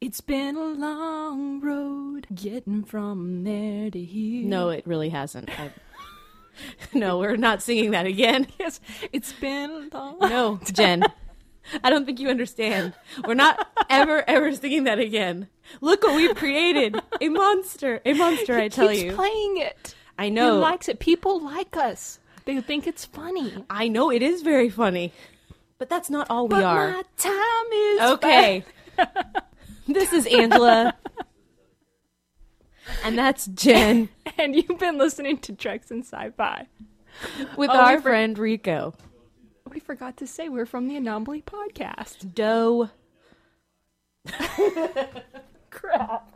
It's been a long road getting from there to here. No, it really hasn't. I... no, we're not singing that again. Yes, it's been a long. No, Jen. I don't think you understand. We're not ever, ever singing that again. Look what we've created. A monster. A monster, I tell you. playing it. I He know. likes it. People like us. They think it's funny. I know it is very funny. But that's not all we but are. my time is Okay. This is Angela. And that's Jen. And you've been listening to Treks and Sci-Fi. with Oh, our for- friend Rico. We forgot to say we're from the Anomaly Podcast. Doe. Crap.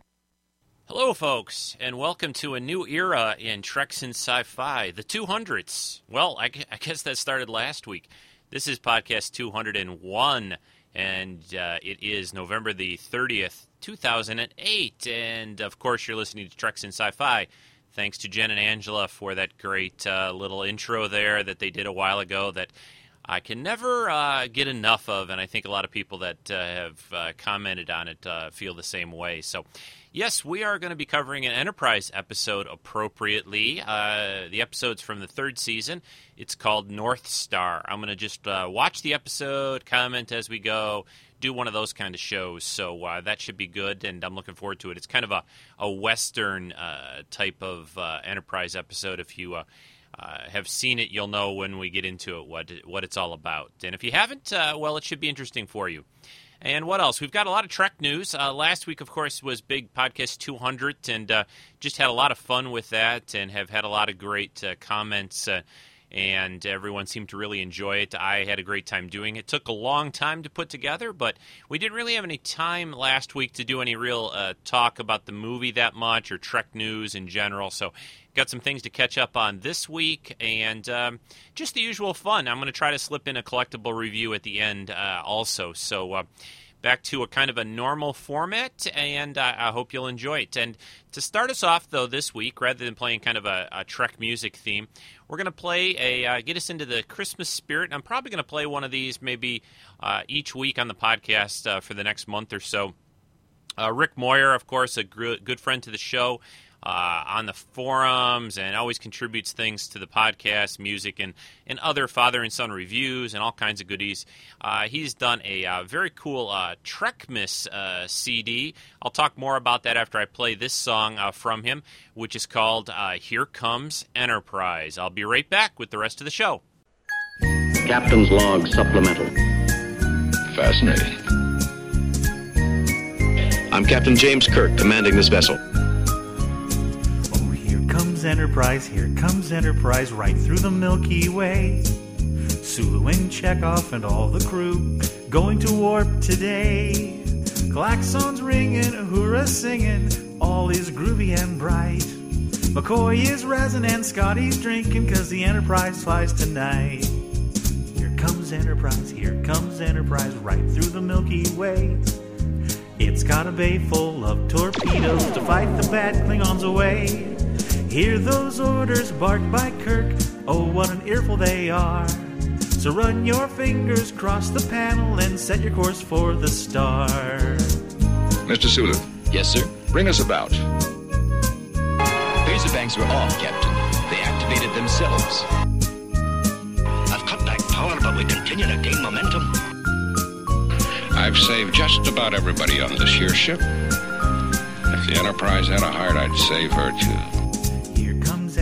Hello, folks, and welcome to a new era in Treks and Sci-Fi, the 200s. Well, I, I guess that started last week. This is podcast 201, and uh, it is November the 30th, 2008. And of course, you're listening to Treks and Sci-Fi. Thanks to Jen and Angela for that great uh, little intro there that they did a while ago. That I can never uh, get enough of, and I think a lot of people that uh, have uh, commented on it uh, feel the same way. So, yes, we are going to be covering an Enterprise episode appropriately. Uh, the episode's from the third season. It's called North Star. I'm going to just uh, watch the episode, comment as we go, do one of those kind of shows. So uh, that should be good, and I'm looking forward to it. It's kind of a, a Western uh, type of uh, Enterprise episode. If you uh, have seen it, you'll know when we get into it what what it's all about. And if you haven't, well, it should be interesting for you. And what else? We've got a lot of Trek news. Uh, last week, of course, was Big Podcast 200, and uh, just had a lot of fun with that, and have had a lot of great uh, comments. Uh, and everyone seemed to really enjoy it. I had a great time doing it. It. Took a long time to put together, but we didn't really have any time last week to do any real uh, talk about the movie that much or Trek news in general. So, got some things to catch up on this week, and um, just the usual fun. I'm going to try to slip in a collectible review at the end uh, also. So. Uh, back to a kind of a normal format, and I hope you'll enjoy it. And to start us off, though, this week, rather than playing kind of a, a Trek music theme, we're going to play a uh, get us into the Christmas spirit. I'm probably going to play one of these maybe uh, each week on the podcast uh, for the next month or so. Uh, Rick Moyer, of course, a gr- good friend to the show. Uh, on the forums and always contributes things to the podcast, music, and, and other father and son reviews and all kinds of goodies. Uh, he's done a uh, very cool uh, Trekmas uh, CD. I'll talk more about that after I play this song uh, from him, which is called uh, Here Comes Enterprise. I'll be right back with the rest of the show. Captain's log supplemental. Fascinating. I'm Captain James Kirk, commanding this vessel. Comes Enterprise, here comes Enterprise, right through the Milky Way. Sulu and Chekov and all the crew going to warp today. Klaxons ringing, hurrah singing, all is groovy and bright. McCoy is resin and Scotty's drinking, cause the Enterprise flies tonight. Here comes Enterprise, here comes Enterprise, right through the Milky Way. It's got a bay full of torpedoes to fight the bad Klingons away. Hear those orders barked by Kirk, oh, what an earful they are. So run your fingers across the panel and set your course for the star. Mr. Sulu, Yes, sir. bring us about. Phaser banks were off, Captain. They activated themselves. I've cut back power, but we continue to gain momentum. I've saved just about everybody on this here ship. If the Enterprise had a heart, I'd save her too.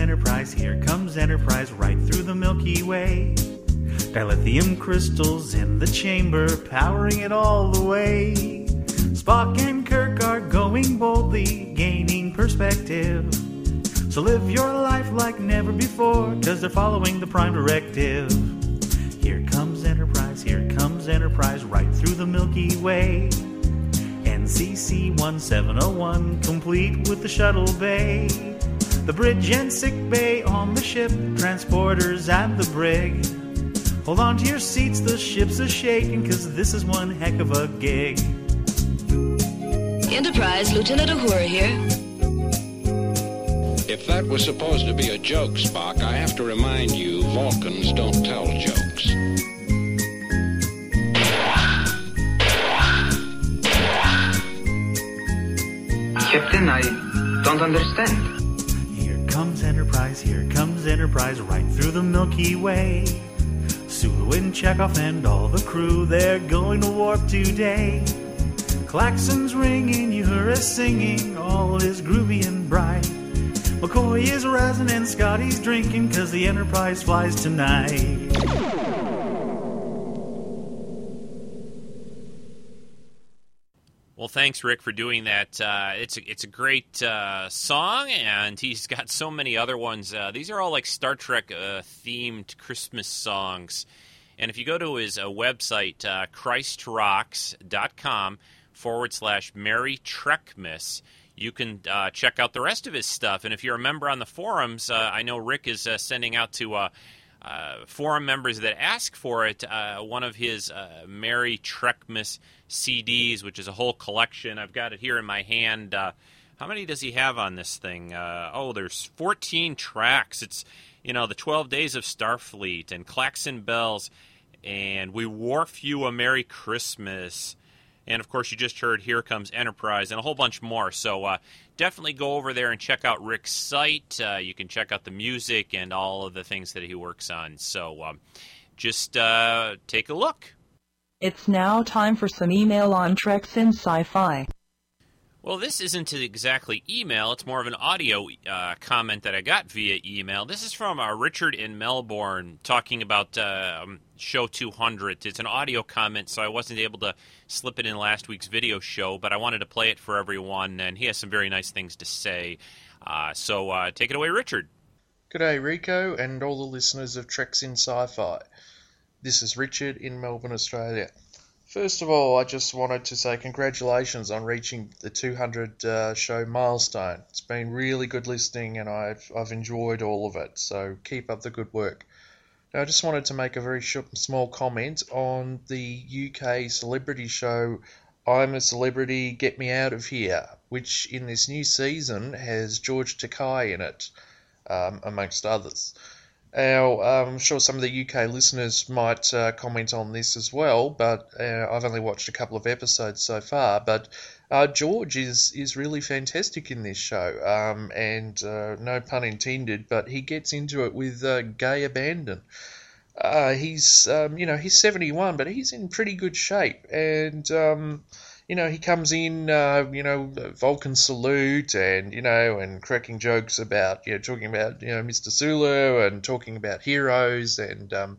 Enterprise, here comes Enterprise, right through the Milky Way. Dilithium crystals in the chamber, powering it all the way. Spock and Kirk are going boldly, gaining perspective. So live your life like never before, cause they're following the Prime Directive. Here comes Enterprise, here comes Enterprise, right through the Milky Way. NCC 1701, complete with the shuttle bay. The bridge and sick bay on the ship, transporters and the brig. Hold on to your seats, the ship's a shaking, cause this is one heck of a gig. Enterprise, Lieutenant Uhura here. If that was supposed to be a joke, Spock, I have to remind you Vulcans don't tell jokes. Captain, I don't understand. Comes Enterprise, here comes Enterprise, right through the Milky Way. Sulu and Chekov and all the crew, they're going to warp today. Klaxons ringing, you hear us singing, all is groovy and bright. McCoy is rising and Scotty's drinking, cause the Enterprise flies tonight. Well, thanks, Rick, for doing that. Uh, it's a, it's a great uh, song, and he's got so many other ones. Uh, these are all like Star Trek uh, themed Christmas songs. And if you go to his uh, website, uh, ChristRocks.com forward slash Merry Trekmas, you can uh, check out the rest of his stuff. And if you're a member on the forums, I know Rick is sending out to uh, forum members that ask for it uh, one of his uh, Merry Trekmas CDs, which is a whole collection. I've got it here in my hand. Uh, how many does he have on this thing? Uh, oh, there's 14 tracks. It's you know the 12 Days of Starfleet and Klaxon Bells, and We Worf You a Merry Christmas. And of course, you just heard Here Comes Enterprise and a whole bunch more. So uh, definitely go over there and check out Rick's site. Uh, you can check out the music and all of the things that he works on. So um, just uh, take a look. It's now time for some email on Treks in Sci-Fi. Well, this isn't exactly email. It's more of an audio uh, comment that I got via email. This is from uh, Richard in Melbourne talking about uh, show 200. It's an audio comment, so I wasn't able to slip it in last week's video show, but I wanted to play it for everyone, and he has some very nice things to say. Uh, so uh, take it away, Richard. G'day, Rico, and all the listeners of Treks in Sci Fi. This is Richard in Melbourne, Australia. First of all, I just wanted to say congratulations on reaching the 200 uh, show milestone. It's been really good listening and I've, I've enjoyed all of it, so keep up the good work. I just wanted to make a very short, small comment on the UK celebrity show I'm a Celebrity, Get Me Out of Here, which in this new season has George Takei in it, um, amongst others. Now, um, I'm sure some of the UK listeners might uh, comment on this as well, but uh, I've only watched a couple of episodes so far. But uh, George is is really fantastic in this show, um, and uh, no pun intended, but he gets into it with uh, gay abandon. Uh, he's um, you know he's 71, but he's in pretty good shape, and um, you know, he comes in, uh, you know, Vulcan salute and, you know, and cracking jokes about, you know, talking about, you know, Mr. Sulu and talking about heroes and, um,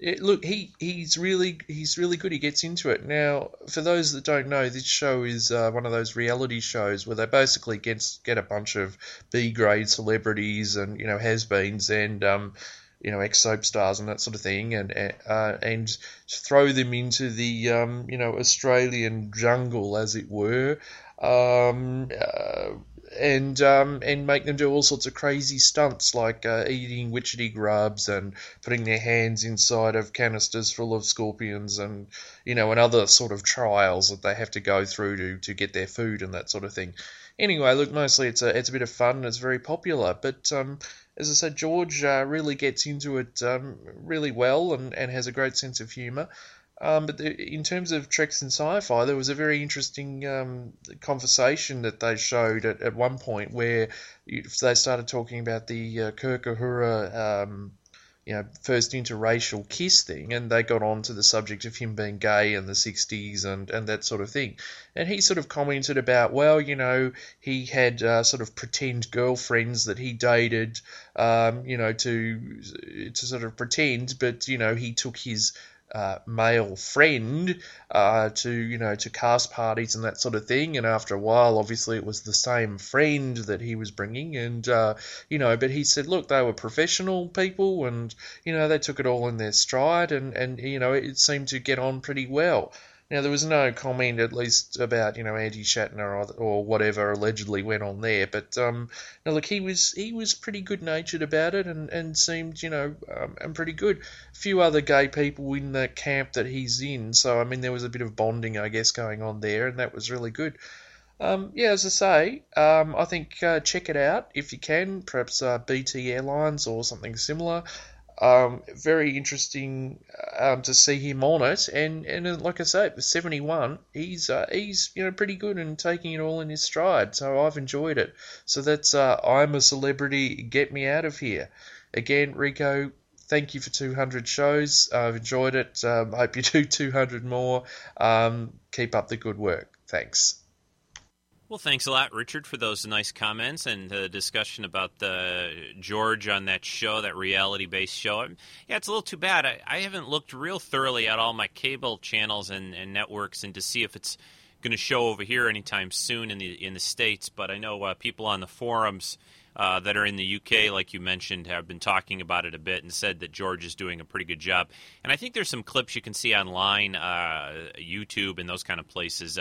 it, look, he, he's really he's really good. He gets into it. Now, for those that don't know, this show is uh, one of those reality shows where they basically get get a bunch of B grade celebrities and you know has-beens and um, you know ex soap stars and that sort of thing, and uh, and throw them into the um, you know Australian jungle, as it were, um, uh, and um, and make them do all sorts of crazy stunts like uh, eating witchetty grubs and putting their hands inside of canisters full of scorpions and you know and other sort of trials that they have to go through to to get their food and that sort of thing. Anyway, look, mostly it's a it's a bit of fun and it's very popular, but um, as I said, George uh, really gets into it um, really well and, and has a great sense of humour. Um, but the, in terms of Treks in Sci-Fi, there was a very interesting um, conversation that they showed at, at one point where they started talking about the uh, Kirk Uhura um, you know, first interracial kiss thing, and they got on to the subject of him being gay in the 60s and, and that sort of thing. And he sort of commented about, well, you know, he had uh, sort of pretend girlfriends that he dated, um, you know, to to sort of pretend, but, you know, he took his uh, male friend uh, to you know to cast parties and that sort of thing. And after a while, obviously, it was the same friend that he was bringing, and uh, you know, but he said, look, they were professional people, and you know, they took it all in their stride, and and you know, it seemed to get on pretty well. Now there was no comment, at least about you know Andy Shatner or, or whatever allegedly went on there. But um, now look, he was he was pretty good natured about it and, and seemed you know um, and pretty good. A few other gay people in the camp that he's in, so I mean there was a bit of bonding I guess going on there, and that was really good. Um, yeah, as I say, um, I think uh, check it out if you can. Perhaps uh, BT Airlines or something similar. Um, very interesting um, to see him on it, and and uh, like I say, seventy one, he's uh, he's you know pretty good and taking it all in his stride. So I've enjoyed it. So that's uh, I'm a celebrity. Get me out of here. Again, Rico, thank you for 200 shows. I've enjoyed it. Um, hope you do 200 more. Um, keep up the good work. Thanks. Well, thanks a lot, Richard, for those nice comments and the discussion about the George on that show, that reality-based show. Yeah, it's a little too bad. I, I haven't looked real thoroughly at all my cable channels and, and networks and to see if it's going to show over here anytime soon in the in the states. But I know uh, people on the forums uh, that are in the UK, like you mentioned, have been talking about it a bit and said that George is doing a pretty good job. And I think there's some clips you can see online, uh, YouTube, and those kind of places.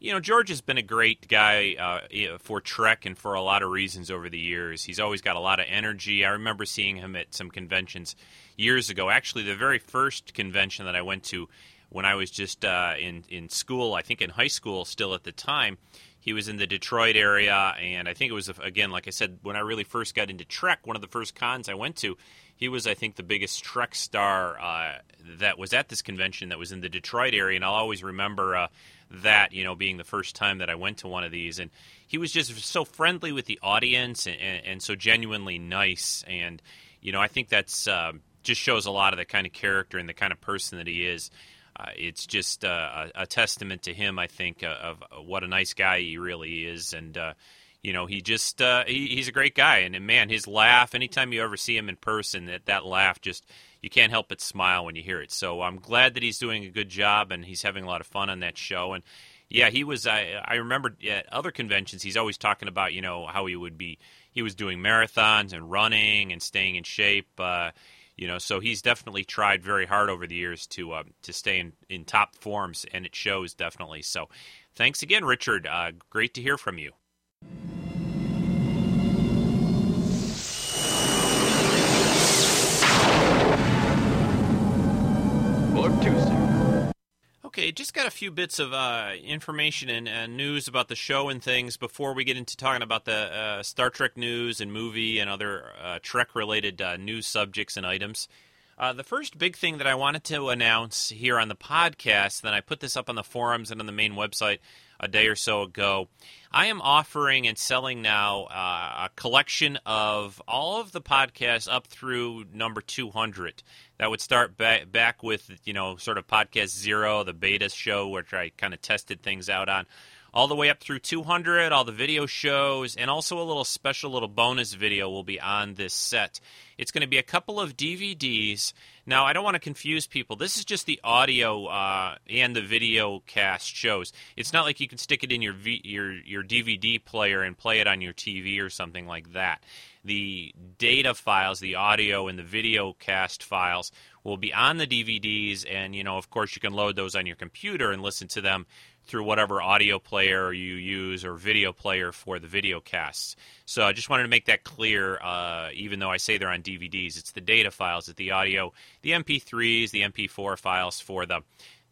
Uh, you know, George has been a great guy uh, for Trek and for a lot of reasons over the years. He's always got a lot of energy. I remember seeing him at some conventions years ago. Actually, the very first convention that I went to when I was just uh, in in school, I think in high school still at the time, he was in the Detroit area, and I think it was again, like I said, when I really first got into Trek, one of the first cons I went to. He was, I think, the biggest Trek star uh, that was at this convention that was in the Detroit area, and I'll always remember uh, that you know being the first time that I went to one of these, and he was just so friendly with the audience and, and, and so genuinely nice, and you know I think that's uh, just shows a lot of the kind of character and the kind of person that he is. Uh, it's just uh, a, a, testament to him, I think, uh, of what a nice guy he really is, and uh, you know he just uh, he, he's a great guy, and, and man, his laugh. Anytime you ever see him in person, that that laugh just you can't help but smile when you hear it. So I'm glad that he's doing a good job and he's having a lot of fun on that show. And yeah, he was. I I remember at other conventions, he's always talking about you know how he would be. He was doing marathons and running and staying in shape. Uh, you know, so he's definitely tried very hard over the years to uh, to stay in, in top forms, and it shows definitely. So, thanks again, Richard. Uh, great to hear from you. Okay, just got a few bits of uh, information and, and, news about the show and things before we get into talking about the uh, Star Trek news and movie and other uh, Trek related uh, news subjects and items. Uh, the first big thing that I wanted to announce here on the podcast, then I put this up on the forums and on the main website a day or so ago. I am offering and selling now uh, a collection of all of the podcasts up through number 200. That would start ba- back with, you know, sort of podcast zero, the beta show, which I kind of tested things out on all the way up through 200, all the video shows, and also a little special little bonus video will be on this set. It's going to be a couple of DVDs. Now, I don't want to confuse people. This is just the audio uh, and the video cast shows. It's not like you can stick it in your v- your your DVD player and play it on your TV or something like that. The data files, the audio and the video cast files will be on the DVDs, and you know, of course, you can load those on your computer and listen to them through whatever audio player you use or video player for the video casts. So I just wanted to make that clear. Uh, even though I say they're on DVDs, it's the data files, it's the audio, the MP3s, the MP4 files for the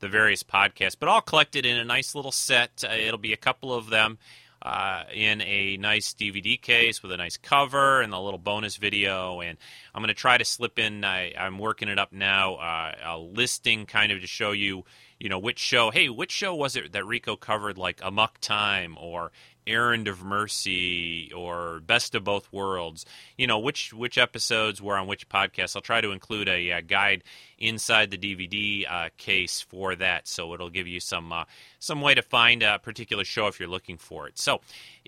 the various podcasts, but all collected in a nice little set. Uh, it'll be a couple of them. Uh, in a nice DVD case with a nice cover and a little bonus video. And I'm going to try to slip in, I, am working it up now, uh, a listing kind of to show you you know, which show, hey, which show was it that Rico covered, like Amok Time or Errand of Mercy or Best of Both Worlds. You know, which which episodes were on which podcast. I'll try to include a, a guide inside the DVD uh, case for that, so it'll give you some uh, some way to find a particular show if you're looking for it. So,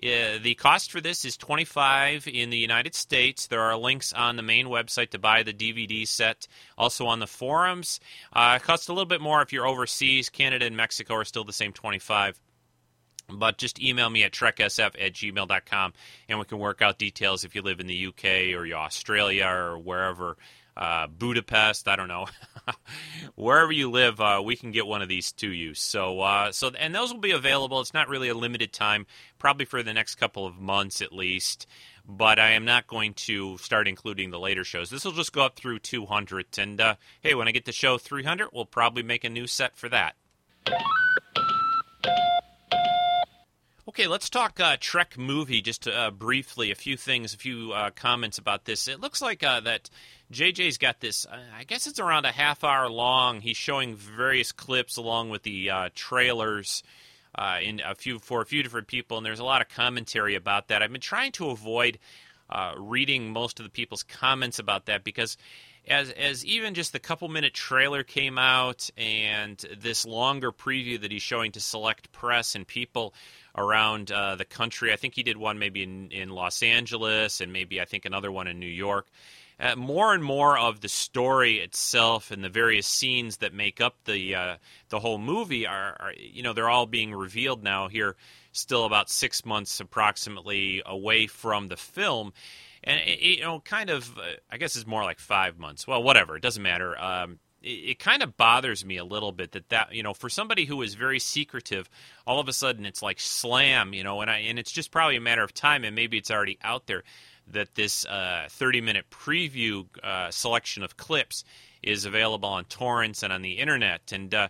uh, the cost for this is 25 in the United States. There are links on the main website to buy the DVD set. Also on the forums, uh, it costs a little bit more if you're overseas. Canada and Mexico are still the same 25. But just email me at treksf at gmail.com and we can work out details if you live in the UK or Australia or wherever. Uh, Budapest, I don't know. Wherever you live, uh, we can get one of these to you. So, uh, so, and those will be available. It's not really a limited time, probably for the next couple of months at least. But I am not going to start including the later shows. This will just go up through 200. And uh, hey, when I get to show 300, we'll probably make a new set for that. Okay, let's talk uh, Trek movie just uh, briefly. A few things, a few uh, comments about this. It looks like uh, that JJ's got this. uh, I guess it's around a half hour long. He's showing various clips along with the uh, trailers in a few for a few different people, and there's a lot of commentary about that. I've been trying to avoid reading most of the people's comments about that because as as even just the couple minute trailer came out and this longer preview that he's showing to select press and people around uh, the country. I think he did one maybe in, in Los Angeles and maybe I think another one in New York. Uh, more and more of the story itself and the various scenes that make up the uh, the whole movie are, are, you know, they're all being revealed now here, still about six months approximately away from the film, and it, you know, kind of, uh, I guess it's more like five months. Well, whatever, it doesn't matter. Um, it, it kind of bothers me a little bit that that you know, for somebody who is very secretive, all of a sudden it's like slam, you know, and I and it's just probably a matter of time, and maybe it's already out there that this uh, 30 minute preview uh, selection of clips is available on torrents and on the internet. And, uh,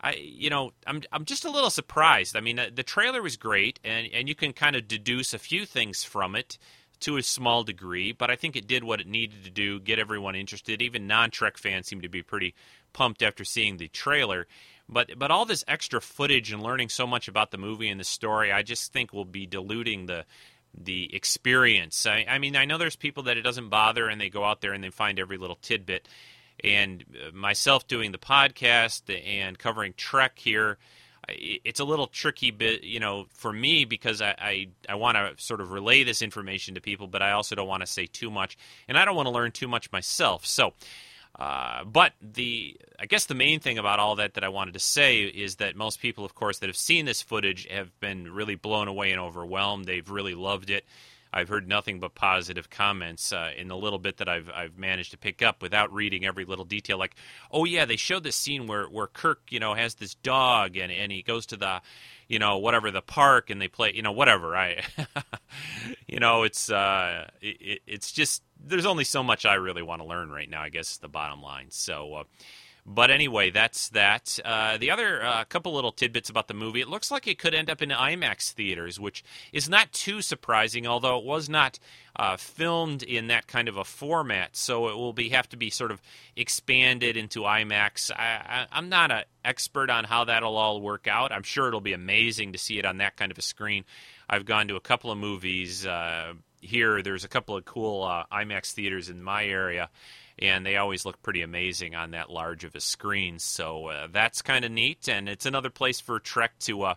I, you know, I'm, I'm just a little surprised. I mean, uh, the trailer was great, and, and you can kind of deduce a few things from it to a small degree, but I think it did what it needed to do, get everyone interested. Even non Trek fans seem to be pretty pumped after seeing the trailer. But but all this extra footage and learning so much about the movie and the story, I just think will be diluting the the experience. I, I mean, I know there's people that it doesn't bother and they go out there and they find every little tidbit. And uh, myself doing the podcast and covering Trek here, it's a little tricky bit, you know, for me because I I, I want to sort of relay this information to people, but I also don't want to say too much, and I don't want to learn too much myself. So. Uh, but the I guess the main thing about all that that I wanted to say is that most people, of course, that have seen this footage have been really blown away and overwhelmed. They've really loved it. I've heard nothing but positive comments uh, in the little bit that I've I've managed to pick up without reading every little detail. Like, oh yeah, they showed this scene where where Kirk, you know, has this dog and and he goes to the, you know, whatever the park and they play, you know, whatever. I, you know, it's uh, it, it's just there's only so much I really want to learn right now. I guess is the bottom line. So. Uh, but anyway, that's that. Uh, the other uh, couple little tidbits about the movie. It looks like it could end up in IMAX theaters, which is not too surprising, although it was not uh, filmed in that kind of a format. So it will be have to be sort of expanded into IMAX. I, am not an expert on how that'll all work out. I'm sure it'll be amazing to see it on that kind of a screen. I've gone to a couple of movies uh, here. There's a couple of cool uh, IMAX theaters in my area and they always look pretty amazing on that large of a screen. So uh, that's kind of neat, and it's another place for Trek to, uh,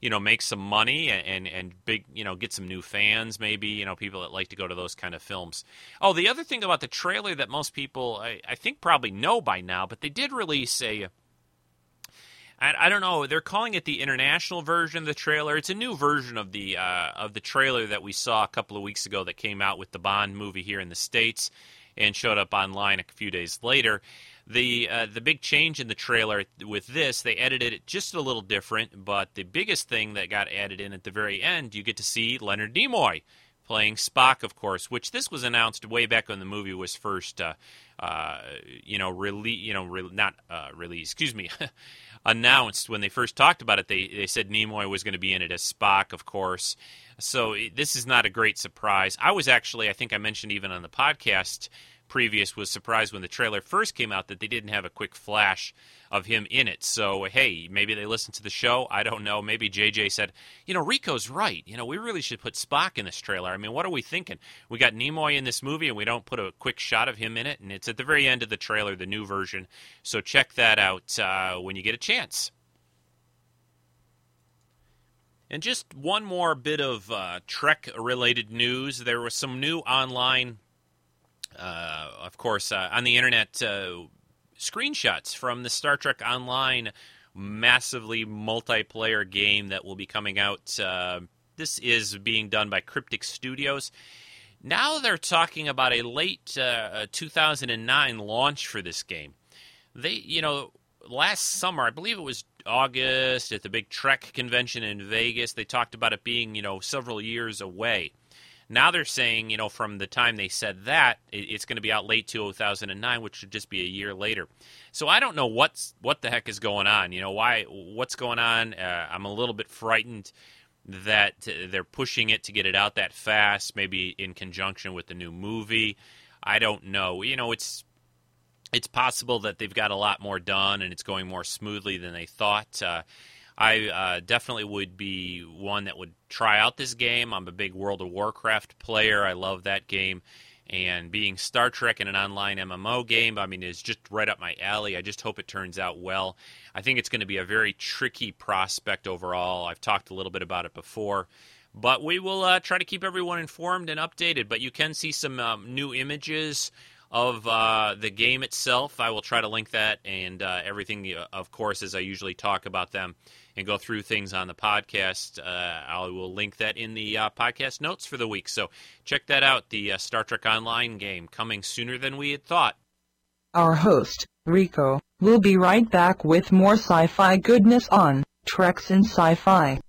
you know, make some money and, and big, you know, get some new fans, maybe, you know, people that like to go to those kind of films. Oh, the other thing about the trailer that most people, I, I think, probably know by now, but they did release a, I, don't know. They're calling it the international version of the trailer. It's a new version of the uh, of the trailer that we saw a couple of weeks ago that came out with the Bond movie here in the states and showed up online a few days later. The uh, the big change in the trailer with this, they edited it just a little different, but the biggest thing that got added in at the very end, you get to see Leonard Nimoy playing Spock, of course, which this was announced way back when the movie was first, uh, uh, you know, release, you know, re- not uh, released, excuse me, announced when they first talked about it. They they said Nimoy was going to be in it as Spock, of course. So this is not a great surprise. I was actually, I think I mentioned even on the podcast previous, was surprised when the trailer first came out that they didn't have a quick flash of him in it. So hey, maybe they listened to the show. I don't know. Maybe JJ said, you know, Rico's right. You know, we really should put Spock in this trailer. I mean, what are we thinking? We got Nimoy in this movie, and we don't put a quick shot of him in it, and it's at the very end of the trailer, the new version. So check that out uh, when you get a chance. And just one more bit of uh, Trek related news. There was some new online, uh, of course, uh, on the internet uh, screenshots from the Star Trek Online massively multiplayer game that will be coming out. Uh, this is being done by Cryptic Studios. Now they're talking about a late uh, 2009 launch for this game. They, you know, last summer, I believe it was August at the big Trek convention in Vegas. They talked about it being, you know, several years away. Now they're saying, you know, from the time they said that, it's going to be out late 2009, which should just be a year later. So I don't know what's what the heck is going on. You know, why? What's going on? Uh, I'm a little bit frightened that they're pushing it to get it out that fast, maybe in conjunction with the new movie. I don't know. You know, it's it's possible that they've got a lot more done and it's going more smoothly than they thought. Uh, I uh, definitely would be one that would try out this game. I'm a big World of Warcraft player. I love that game. And being Star Trek in an online MMO game, I mean, is just right up my alley. I just hope it turns out well. I think it's going to be a very tricky prospect overall. I've talked a little bit about it before. But we will uh, try to keep everyone informed and updated. But you can see some um, new images of uh, the game itself. I will try to link that and uh, everything, uh, of course, as I usually talk about them and go through things on the podcast. Uh, I will link that in the uh, podcast notes for the week. So check that out. The uh, Star Trek Online game coming sooner than we had thought. Our host, Rico, will be right back with more sci fi goodness on Treks in Sci Fi.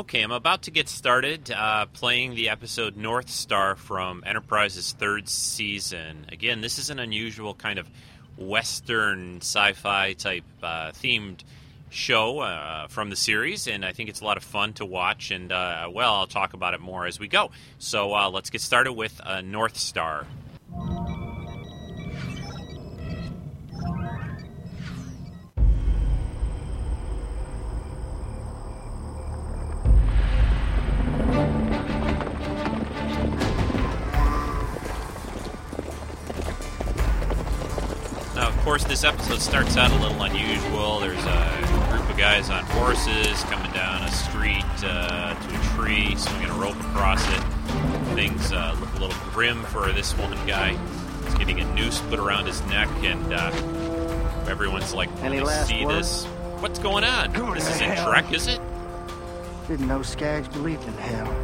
Okay, I'm about to get started uh, playing the episode North Star from Enterprise's third season. Again, this is an unusual kind of Western sci fi type uh, themed show uh, from the series, and I think it's a lot of fun to watch. And, uh, well, I'll talk about it more as we go. So uh, let's get started with uh, North Star. Course, this episode starts out a little unusual. There's a group of guys on horses coming down a street uh, to a tree, swinging a rope across it. Things uh, look a little grim for this one guy. He's getting a noose put around his neck, and uh, everyone's like, Any "Let me last see word? this. What's going on? Go this isn't hell. Trek, is it?" Didn't know Skags believed in hell.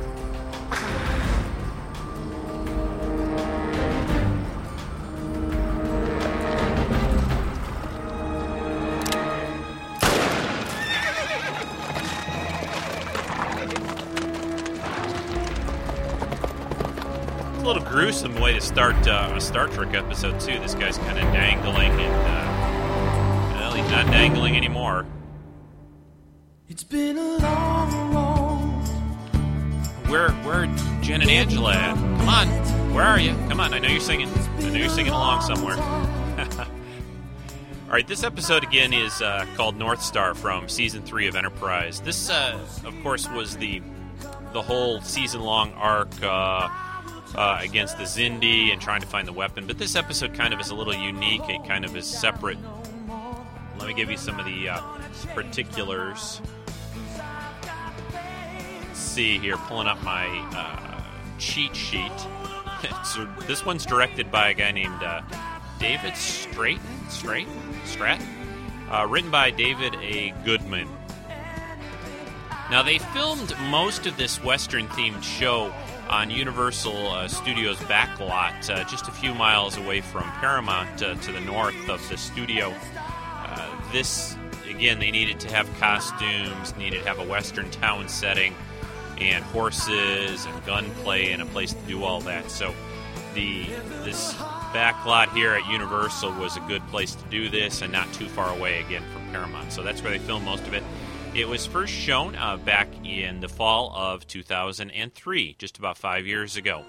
Gruesome way to start uh, a Star Trek episode too. This guy's kind of dangling, and uh, well, he's not dangling anymore. It's been a long road. Where, where, Jen and Angela at? Come on, where are you? Come on, I know you're singing. I know you're singing along somewhere. All right, this episode again is uh, called North Star from season three of Enterprise. This, uh, of course, was the the whole season long arc uh, uh, against the Xindi and trying to find the weapon. But this episode kind of is a little unique. It kind of is separate. Let me give you some of the uh, particulars. Let's see here, pulling up my uh, cheat sheet. so this one's directed by a guy named uh, David Straight, Straight, Strat, uh, written by David A. Goodman. Now they filmed most of this Western-themed show on Universal uh, Studios backlot, uh, just a few miles away from Paramount uh, to the north of the studio. Uh, this again, they needed to have costumes, needed to have a Western town setting, and horses and gunplay and a place to do all that. So the this backlot here at Universal was a good place to do this, and not too far away again from Paramount. So that's where they filmed most of it. It was first shown uh, back in the fall of 2003, just about five years ago.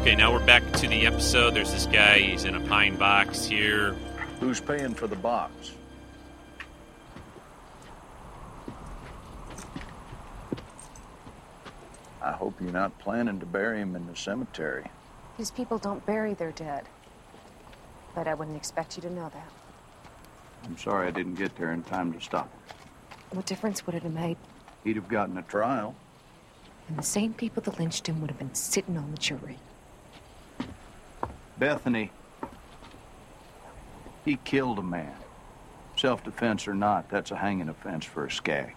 Okay, now we're back to the episode. There's this guy, he's in a pine box here. Who's paying for the box? I hope you're not planning to bury him in the cemetery. These people don't bury their dead. But I wouldn't expect you to know that. I'm sorry I didn't get there in time to stop. him. What difference would it have made? He'd have gotten a trial. And the same people that lynched him would have been sitting on the jury. Bethany. He killed a man. Self defense or not, that's a hanging offense for a skag.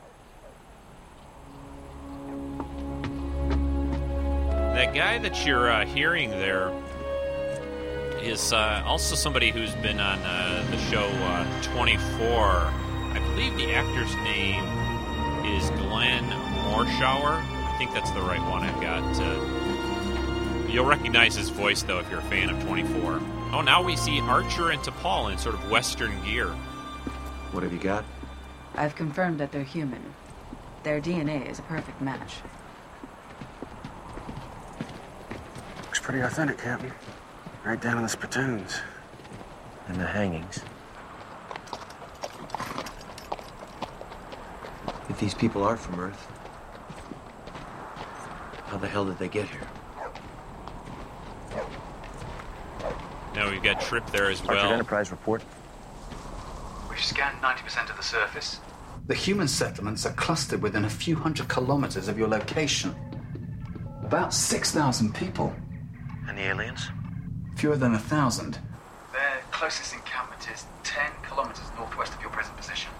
That guy that you're uh, hearing there is uh, also somebody who's been on uh, the show uh, 24. I believe the actor's name is Glenn Morshower. I think that's the right one I've got. Uh, you'll recognize his voice, though, if you're a fan of 24. Oh, now we see Archer and T'Pol in sort of Western gear. What have you got? I've confirmed that they're human. Their DNA is a perfect match. Pretty authentic, Captain. Right down in the spittoons. And the hangings. If these people are from Earth, how the hell did they get here? Now we've got Trip there as well. Archer well. Enterprise report. We've scanned 90% of the surface. The human settlements are clustered within a few hundred kilometers of your location. About 6,000 people. And the aliens? Fewer than a thousand. Their closest encampment is 10 kilometers northwest of your present position.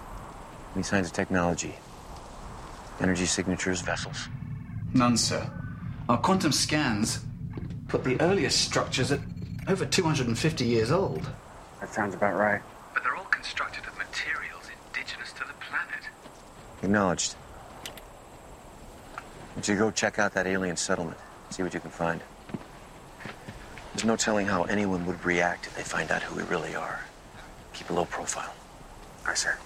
Any signs of technology? Energy signatures, vessels? None, sir. Our quantum scans put the earliest structures at over 250 years old. That sounds about right. But they're all constructed of materials indigenous to the planet. Acknowledged. Would you go check out that alien settlement? See what you can find. There's no telling how anyone would react if they find out who we really are. Keep a low profile. Aye, sir.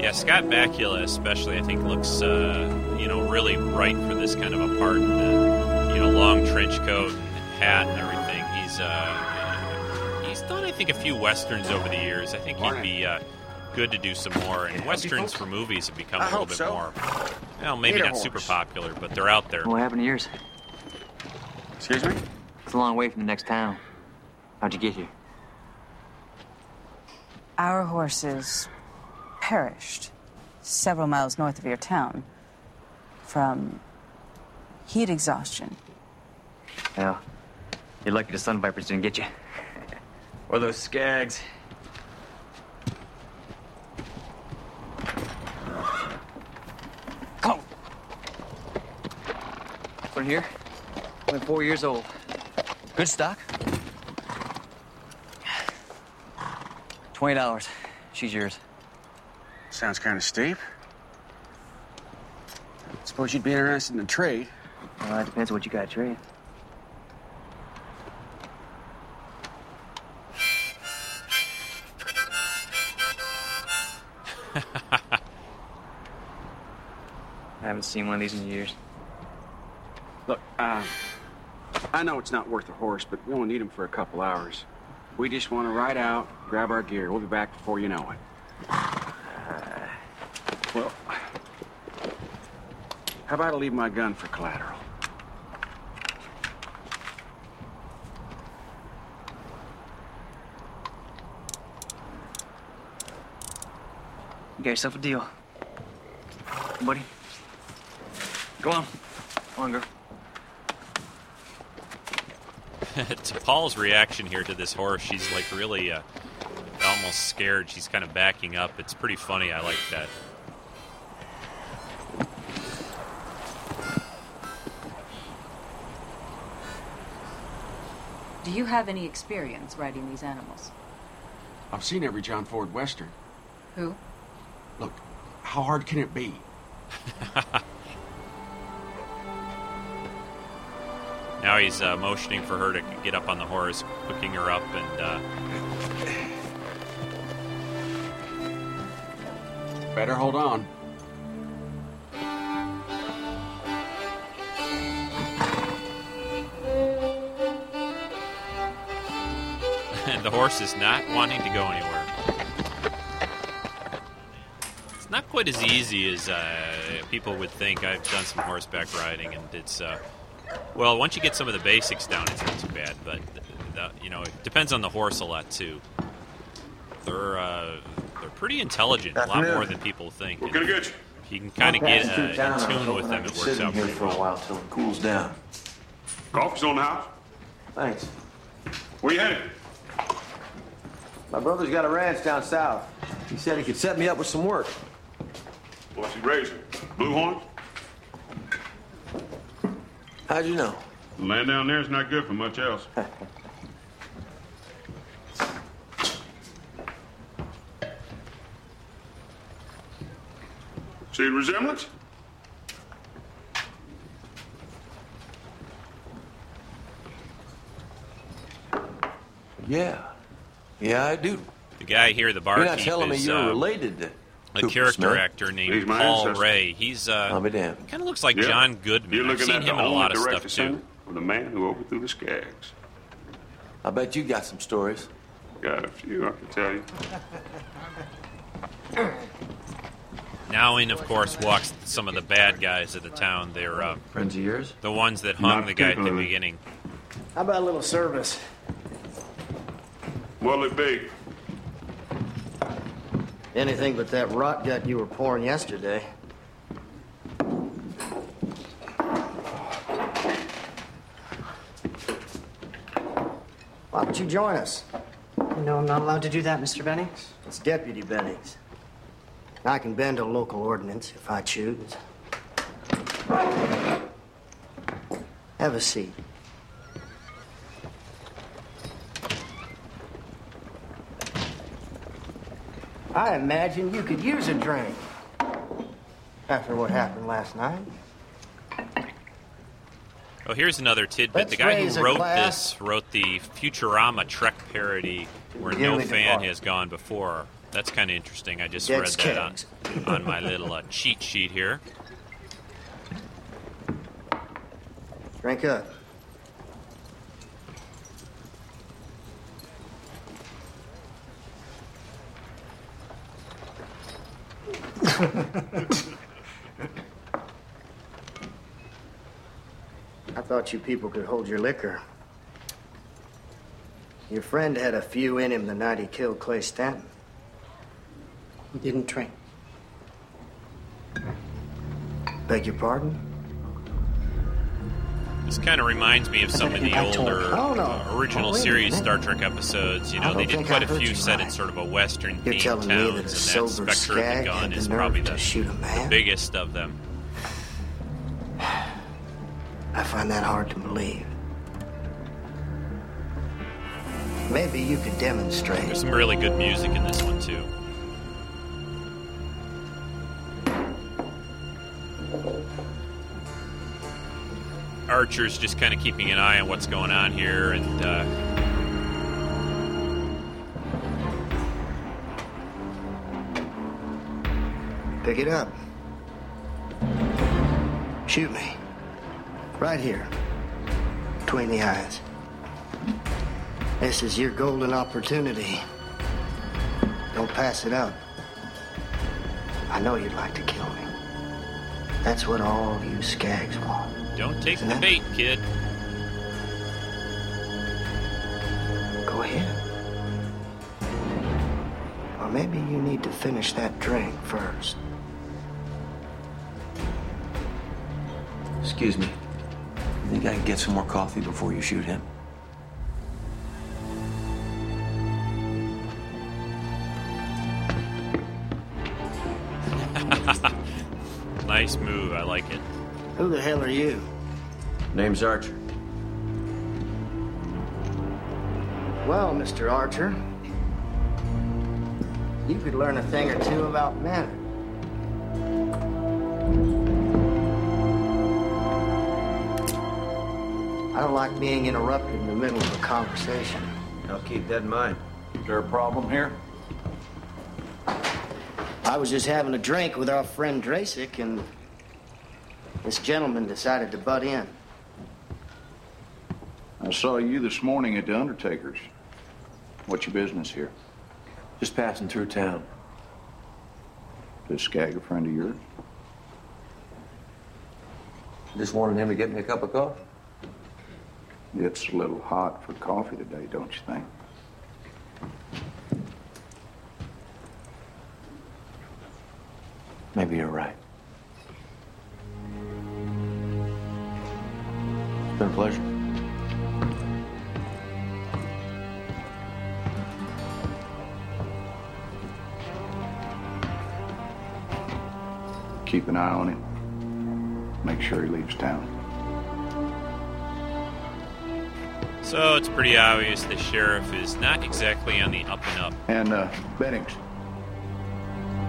Yeah, Scott Bakula especially, I think, looks uh, you know really right for this kind of a part. The, you know, long trench coat and hat and everything. He's uh, he's done, I think, a few westerns over the years. I think he'd be uh, good to do some more. And westerns for movies have become a I little bit so. more, well, maybe Need a not super popular, but they're out there. What happened to yours? Excuse me? It's a long way from the next town. How'd you get here? Our horses perished several miles north of your town from heat exhaustion. Well, you're lucky the Sun Vipers didn't get you. or those Skags. One here. Only four years old. Good stock. Twenty dollars. She's yours. Sounds kind of steep. Suppose you'd be interested in a trade. Well, it depends on what you got to trade. I haven't seen one of these in years. Look, uh, I know it's not worth a horse, but we only need him for a couple hours. We just want to ride out, grab our gear. We'll be back before you know it. Well, how about I leave my gun for collateral? You got yourself a deal. Buddy. Go on. Go on, girl. T'Pol's reaction here to this horse, she's like really uh, almost scared. She's kind of backing up. It's pretty funny. I like that. Do you have any experience riding these animals? I've seen every John Ford Western. Who? Look, how hard can it be? Now he's uh, motioning for her to get up on the horse, hooking her up, and uh, Better hold on. And the horse is not wanting to go anywhere. It's not quite as easy as uh, people would think. I've done some horseback riding, and it's uh, well, once you get some of the basics down, it's not too bad. But the, you know, it depends on the horse a lot too. They're uh, they're pretty intelligent, a lot more than people think. What can I get you? You can kind of get uh, in tune with them, it works out here pretty for a while till it cools down. Coffee's on the house. Thanks. Where you headed? My brother's got a ranch down south. He said he could set me up with some work. What's he raising? Blue horn? How'd you know? The land down there is not good for much else. See the resemblance? Yeah. Yeah, I do. The guy here, the barkeep, You're not telling is, me you're uh, related to a Cooper character Smith? actor named He's Paul ancestor. Ray. He's uh, I'll be damned. kind of looks like Yeah. John Goodman. You're I've looking seen at him the in a only lot of direct stuff too. descendant of the man who overthrew the Skags. I bet you got some stories. Got a few, I can tell you. Now in, of course, walks some of the bad guys of the town. They're uh, Friends of yours? the ones that hung Not the guy at the beginning. How about a little service? What'll it be? Anything but that rot gut you were pouring yesterday. Why don't you join us? No, I'm not allowed to do that, Mr. Bennings. It's Deputy Bennings. I can bend a local ordinance if I choose. Have a seat. I imagine you could use a drink after what happened last night. Oh, here's another tidbit. Let's the guy who wrote this wrote the Futurama Trek parody where no fan has gone before. That's kind of interesting. I just read that on, on my little uh, cheat sheet here. Drink up. I thought you people could hold your liquor. Your friend had a few in him the night he killed Clay Stanton. He didn't drink. Beg your pardon? This kind of reminds me of some of the older uh, original series. Star Trek episodes. You know, they did quite a few set in sort of a western You're themed telling me towns, and that Spectre of the Gun is probably the, the biggest of them. I find that hard to believe. Maybe you could demonstrate. There's some really good music in this one too. Archer's just kind of keeping an eye on what's going on here, and uh, Pick it up. Shoot me. Right here. Between the eyes. This is your golden opportunity. Don't pass it up. I know you'd like to kill me. That's what all you skags want. Don't take the bait, kid. Go ahead. Or maybe you need to finish that drink first. Excuse me. You think I can get some more coffee before you shoot him? Nice move. I like it. Who the hell are you? Name's Archer. Well, Mr. Archer, you could learn a thing or two about manners. I don't like being interrupted in the middle of a conversation. I'll keep that in mind. Is there a problem here? I was just having a drink with our friend Drasic, and this gentleman decided to butt in. I saw you this morning at the Undertaker's. What's your business here? Just passing through town. This skag a friend of yours? Just wanted him to get me a cup of coffee. It's a little hot for coffee today, don't you think? Maybe you're right. Been a pleasure. Keep an eye on him. Make sure he leaves town. So it's pretty obvious the sheriff is not exactly on the up and up. And, uh, Bennings,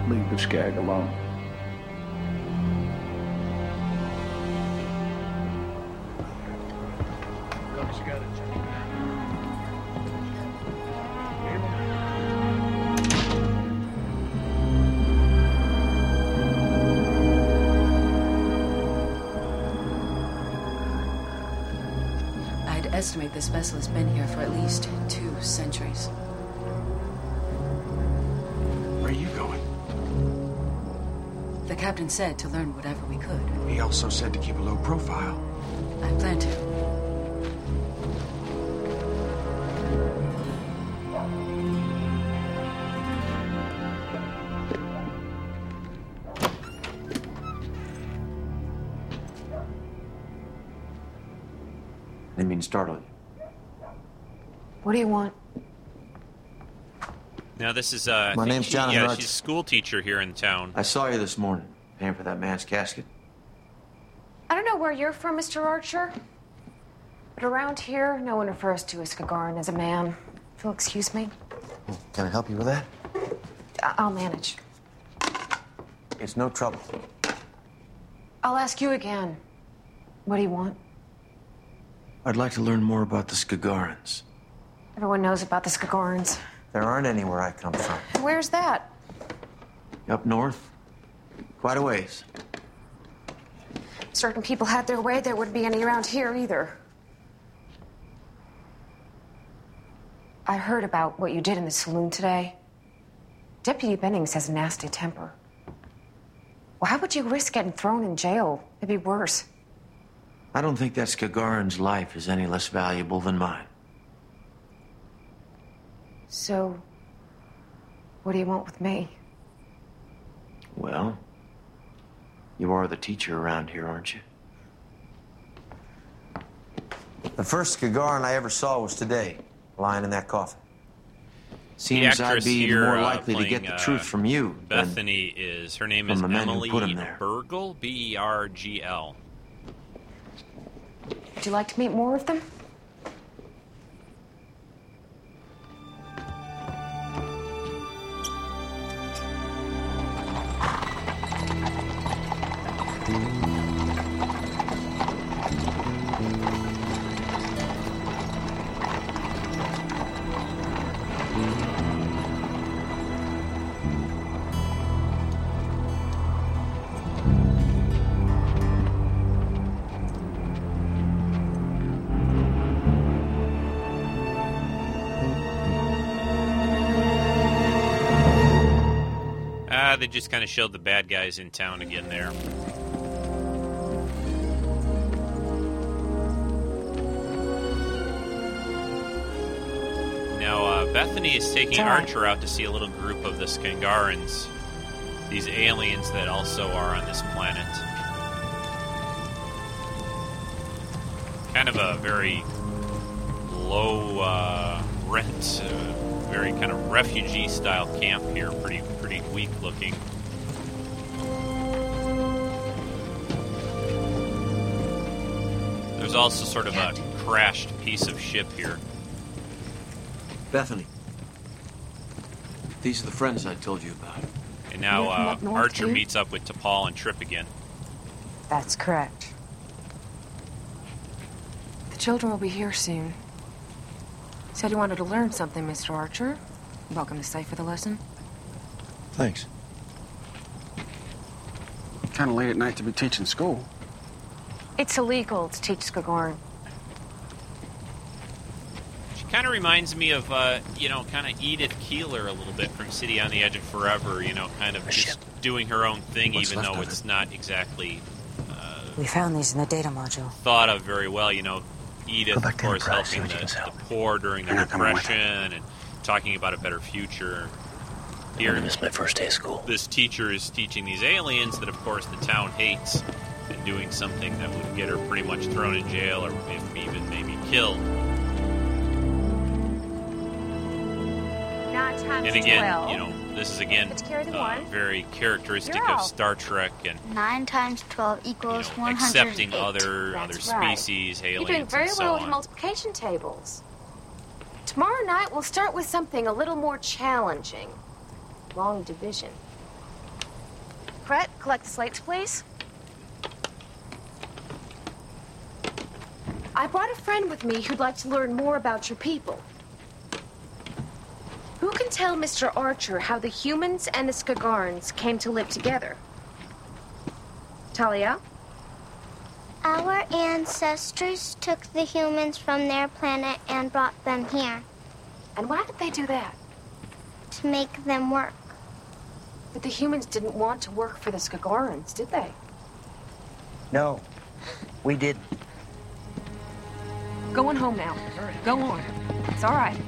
leave the skag alone. This vessel has been here for at least two centuries. Where are you going? The captain said to learn whatever we could. He also said to keep a low profile. I plan to. I didn't mean to startle you. What do you want? Now this is uh. My name's she- Jonathan Yeah, Arch. she's a school teacher here in town. I saw you this morning, paying for that man's casket. I don't know where you're from, Mr. Archer, but around here, no one refers to a Skagaran as a man. If you'll excuse me, Can I help you with that? I- I'll manage. It's no trouble. I'll ask you again. What do you want? I'd like to learn more about the Skagarans. Everyone knows about the Skagarans. There aren't any where I come from. Where's that? Up north? Quite a ways. Certain people had their way, there wouldn't be any around here either. I heard about what you did in the saloon today. Deputy Bennings has a nasty temper. Why would you risk getting thrown in jail? It'd be worse. I don't think that Skagaran's life is any less valuable than mine. So, what do you want with me? Well, you are the teacher around here, aren't you? The first Skagaran I ever saw was today, lying in that coffin. Seems I'd be here, more uh, likely to get playing, the uh, truth from you than Bethany is her name is the Emily put. Bergl, B E R G L. Would you like to meet more of them? Just kind of showed the bad guys in town again there. Now, uh, Bethany is taking. Archer out to see a little group of the Skagarans, these aliens that also are on this planet. Kind of a very low uh, rent, uh, very kind of refugee style camp here. Pretty pretty weak looking. There's also sort of a crashed piece of ship here. Bethany. These are the friends I told you about. And now uh, Archer too? meets up with T'Pol and Trip again. That's correct. The children will be here soon. Said you wanted to learn something, Mr. Archer. Welcome to stay for the lesson. Thanks. Kind of late at night to be teaching school. It's illegal to teach Skagorn. She kind of reminds me of, uh, you know, kind of Edith Keeler a little bit from City on the Edge of Forever. You know, kind of just doing her own thing, What's even though of it's not exactly Uh, We found these in the data module. thought of very well. You know, Edith, of course, helping the, the poor during the You're not coming with. Depression and talking about a better future. Here, missed my first day of school. This teacher is teaching these aliens that, of course, the town hates, and doing something that would get her pretty much thrown in jail or if even maybe killed. Nine times And again, 12. you know, this is again Let's carry the uh, very characteristic You're of. Star Trek and 9 times 12 equals 108. accepting other That's other right. species, You're aliens, doing very and so well with multiplication tables. Tomorrow night, we'll start with something a little more challenging long division. Brett, collect the slates, please. I brought a friend with me who'd like to learn more about your people. Who can tell Mr. Archer how the humans and the Skagarns came to live together? Talia? Our ancestors took the humans from their planet and brought them here. And why did they do that? To make them work. But the humans didn't want to work for the Skagarns, did they? No, we didn't. Going home now. Go on. It's all right.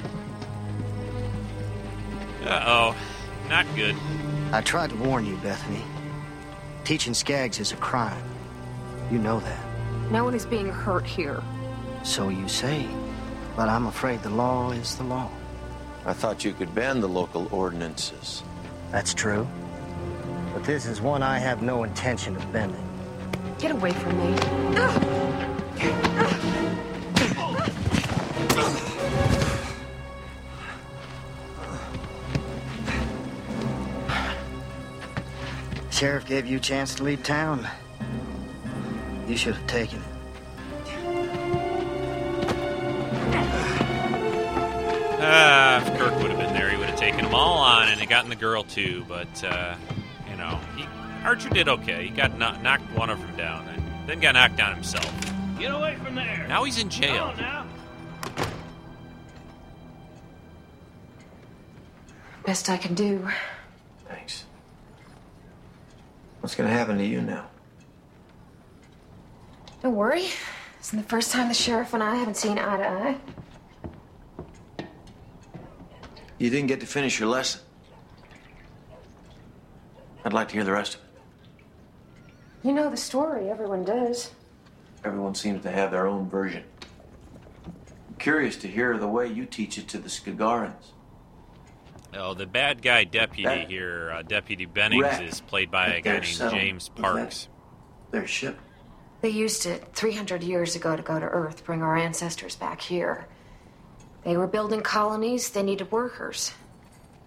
Uh oh. Not good. I tried to warn you, Bethany. Teaching Skags is a crime. You know that. No one is being hurt here. So you say. But I'm afraid the law is the law. I thought you could bend the local ordinances. That's true. But this is one I have no intention of bending. Get away from me. Sheriff gave you a chance to leave town. You should have taken it. Them all on and it got in the girl too. But uh, you know, he, Archer did okay. He got kno- knocked one of them down, and then got knocked down himself. Get away from there. Now he's in jail. Come on. Best I can do. Thanks. What's gonna happen to you now? Don't worry. It's the first time the sheriff and I haven't seen eye to eye. You didn't get to finish your lesson. I'd like to hear the rest of it. You know the story. Everyone does. Everyone seems to have their own version. I'm curious to hear the way you teach it to the Skagarans. Oh, the bad guy deputy That- here, uh, Deputy Bennings, Wreck is played by a guy named settlement. James Was that- Parks. Their ship. They used it 300 years ago to go to Earth, bring our ancestors back here. They were building colonies, they needed workers.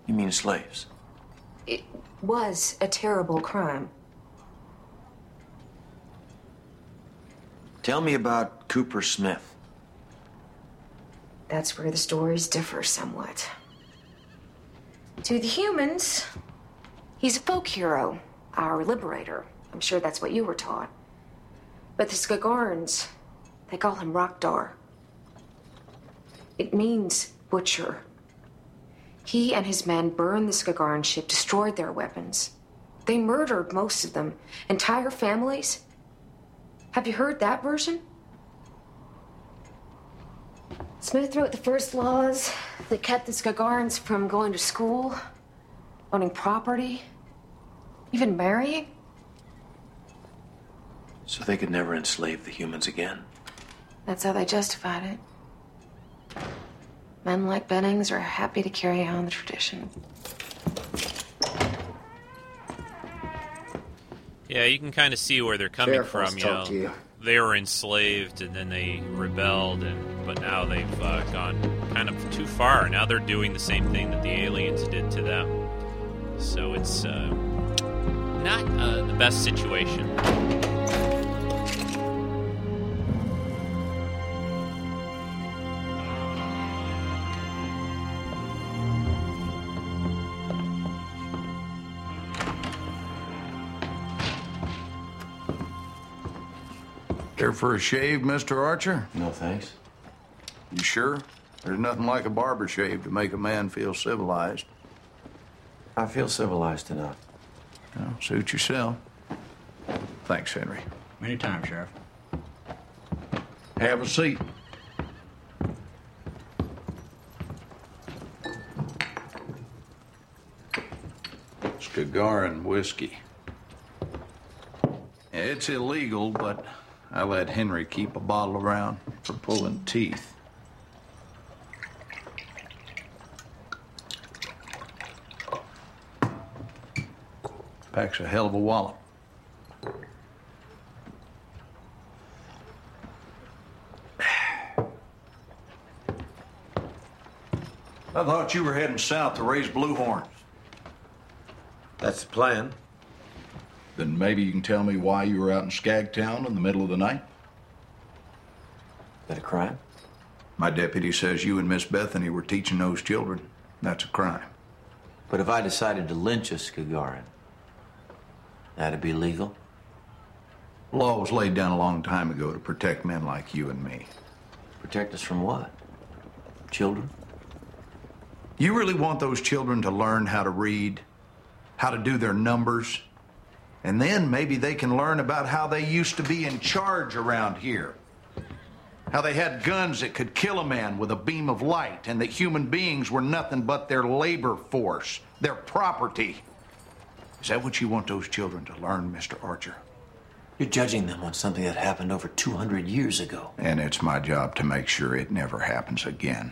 You mean slaves? It was a terrible crime. Tell me about Cooper Smith. That's where the stories differ somewhat. To the humans, he's a folk hero, our liberator. I'm sure that's what you were taught. But the Skagarns, they call him Rockdar. It means butcher. He and his men burned the Skagaran ship, destroyed their weapons. They murdered most of them, entire families. Have you heard that version? Smith wrote the first laws that kept the Skagarns from going to school, owning property, even marrying. So they could never enslave the humans again. That's how they justified it. Men like Bennings are happy to carry on the tradition. Yeah, you can kind of see where they're coming Sheriff from. wants You know, you. they were enslaved and then they rebelled, and but now they've uh, gone kind of too far. Now they're doing the same thing that the aliens did to them. So it's uh, not uh, the best situation. For a shave, Mr. Archer? No, thanks. You sure? There's nothing like a barber shave to make a man feel civilized. I feel civilized enough. Well, suit yourself. Thanks, Henry. Anytime, Sheriff. Have a seat. Skagaran whiskey. It's illegal, but I let Henry keep a bottle around for pulling teeth. Packs a hell of a wallop. I thought you were heading south to raise blue horns. That's the plan. Then maybe you can tell me why you were out in Skagtown in the middle of the night? that a crime? My deputy says you and Miss Bethany were teaching those children. That's a crime. But if I decided to lynch a Skagaran, that'd be legal? Law was laid down a long time ago to protect men like you and me. Protect us from what? Children? You really want those children to learn how to read, how to do their numbers, and then maybe they can learn about how they used to be in charge around here. How they had guns that could kill a man with a beam of light, and that human beings were nothing but their labor force, their property. Is that what you want those children to learn, Mr. Archer? You're judging them on something that happened over 200 years ago. And it's my job to make sure it never happens again.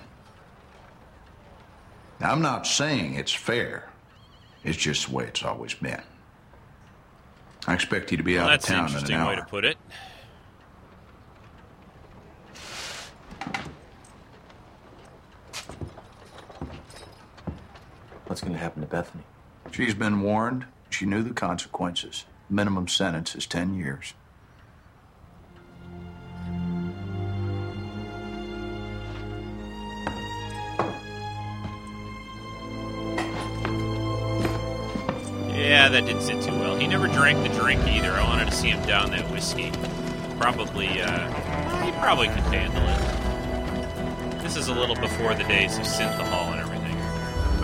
Now, I'm not saying it's fair. It's just the way it's always been. I expect you to be Well, out of that's an town That's an interesting way to put it. What's going to happen to Bethany? She's been warned. She knew the consequences. Minimum sentence is 10 years. Yeah, that didn't sit too well. He never drank the drink either. I wanted to see him down that whiskey. Probably, uh, he probably could handle it. This is a little before the days of synthahol and everything.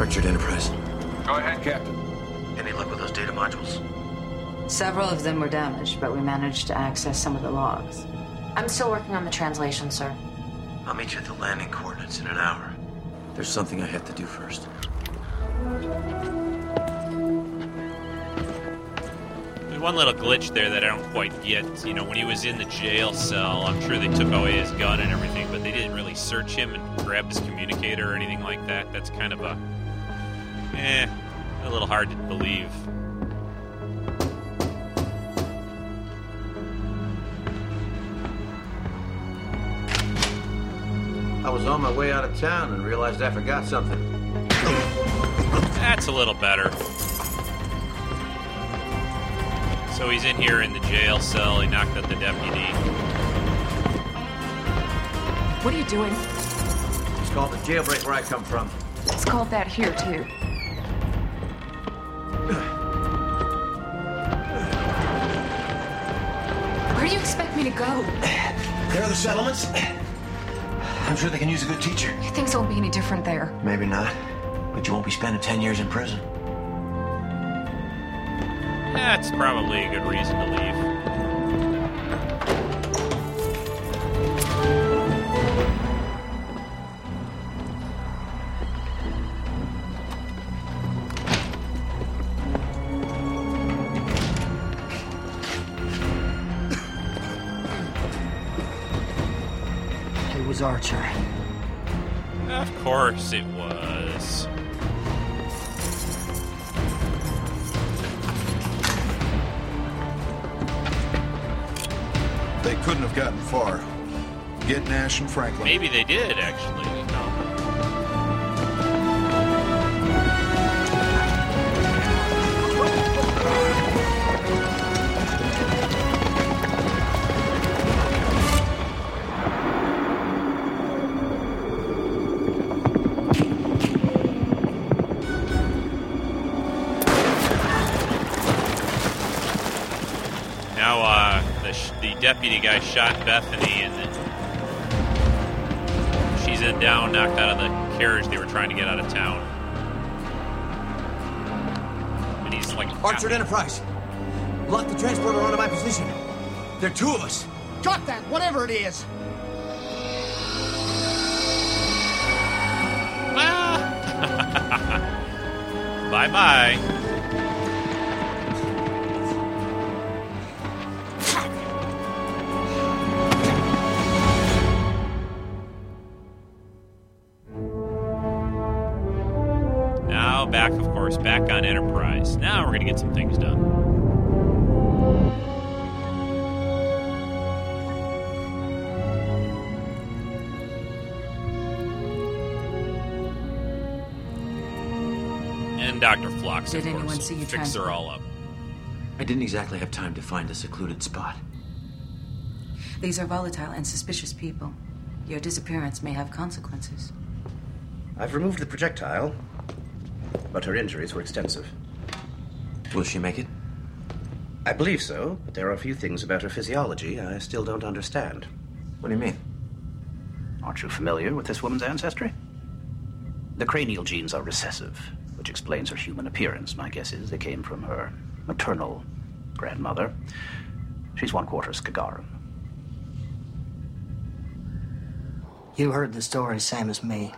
Archer Enterprise. Go ahead, Captain. Any luck with those data modules? Several of them were damaged, but we managed to access some of the logs. I'm still working on the translation, sir. I'll meet you at the landing coordinates in an hour. There's something I have to do first. One little glitch there that I don't quite get. You know, when he was in the jail cell, I'm sure they took away his gun and everything, but they didn't really search him and grab his communicator or anything like that. That's kind of a, eh, a little hard to believe. I was on my way out of town and realized I forgot something. That's a little better. So he's in here in the jail cell. He knocked out the deputy. What are you doing? It's called the jailbreak where I come from. It's called that here, too. Where do you expect me to go? There are the settlements. I'm sure they can use a good teacher. Things won't be any different there. Maybe not, but you won't be spending 10 years in prison. That's probably a good reason to leave. It was Archer. Of course it was. Far. Get Nash and Franklin. Maybe they did, actually. Deputy guy shot Bethany, and then she's in down, knocked out of the carriage they were trying to get out of town. And he's like, Archer Enterprise. Lock the transporter onto my position. There are two of us. Drop that, whatever it is. Ah! bye bye. Get some things done. And Dr. Phlox, Did of anyone course, see you fix her all up. I didn't exactly have time to find a secluded spot. These are volatile and suspicious people. Your disappearance may have consequences. I've removed the projectile, but her injuries were extensive. Will she make it? I believe so, but there are a few things about her physiology I still don't understand. What do you mean? Aren't you familiar with this woman's ancestry? The cranial genes are recessive, which explains her human appearance. My guess is they came from her maternal grandmother. She's one quarter Skagaran. You heard the story, same as me.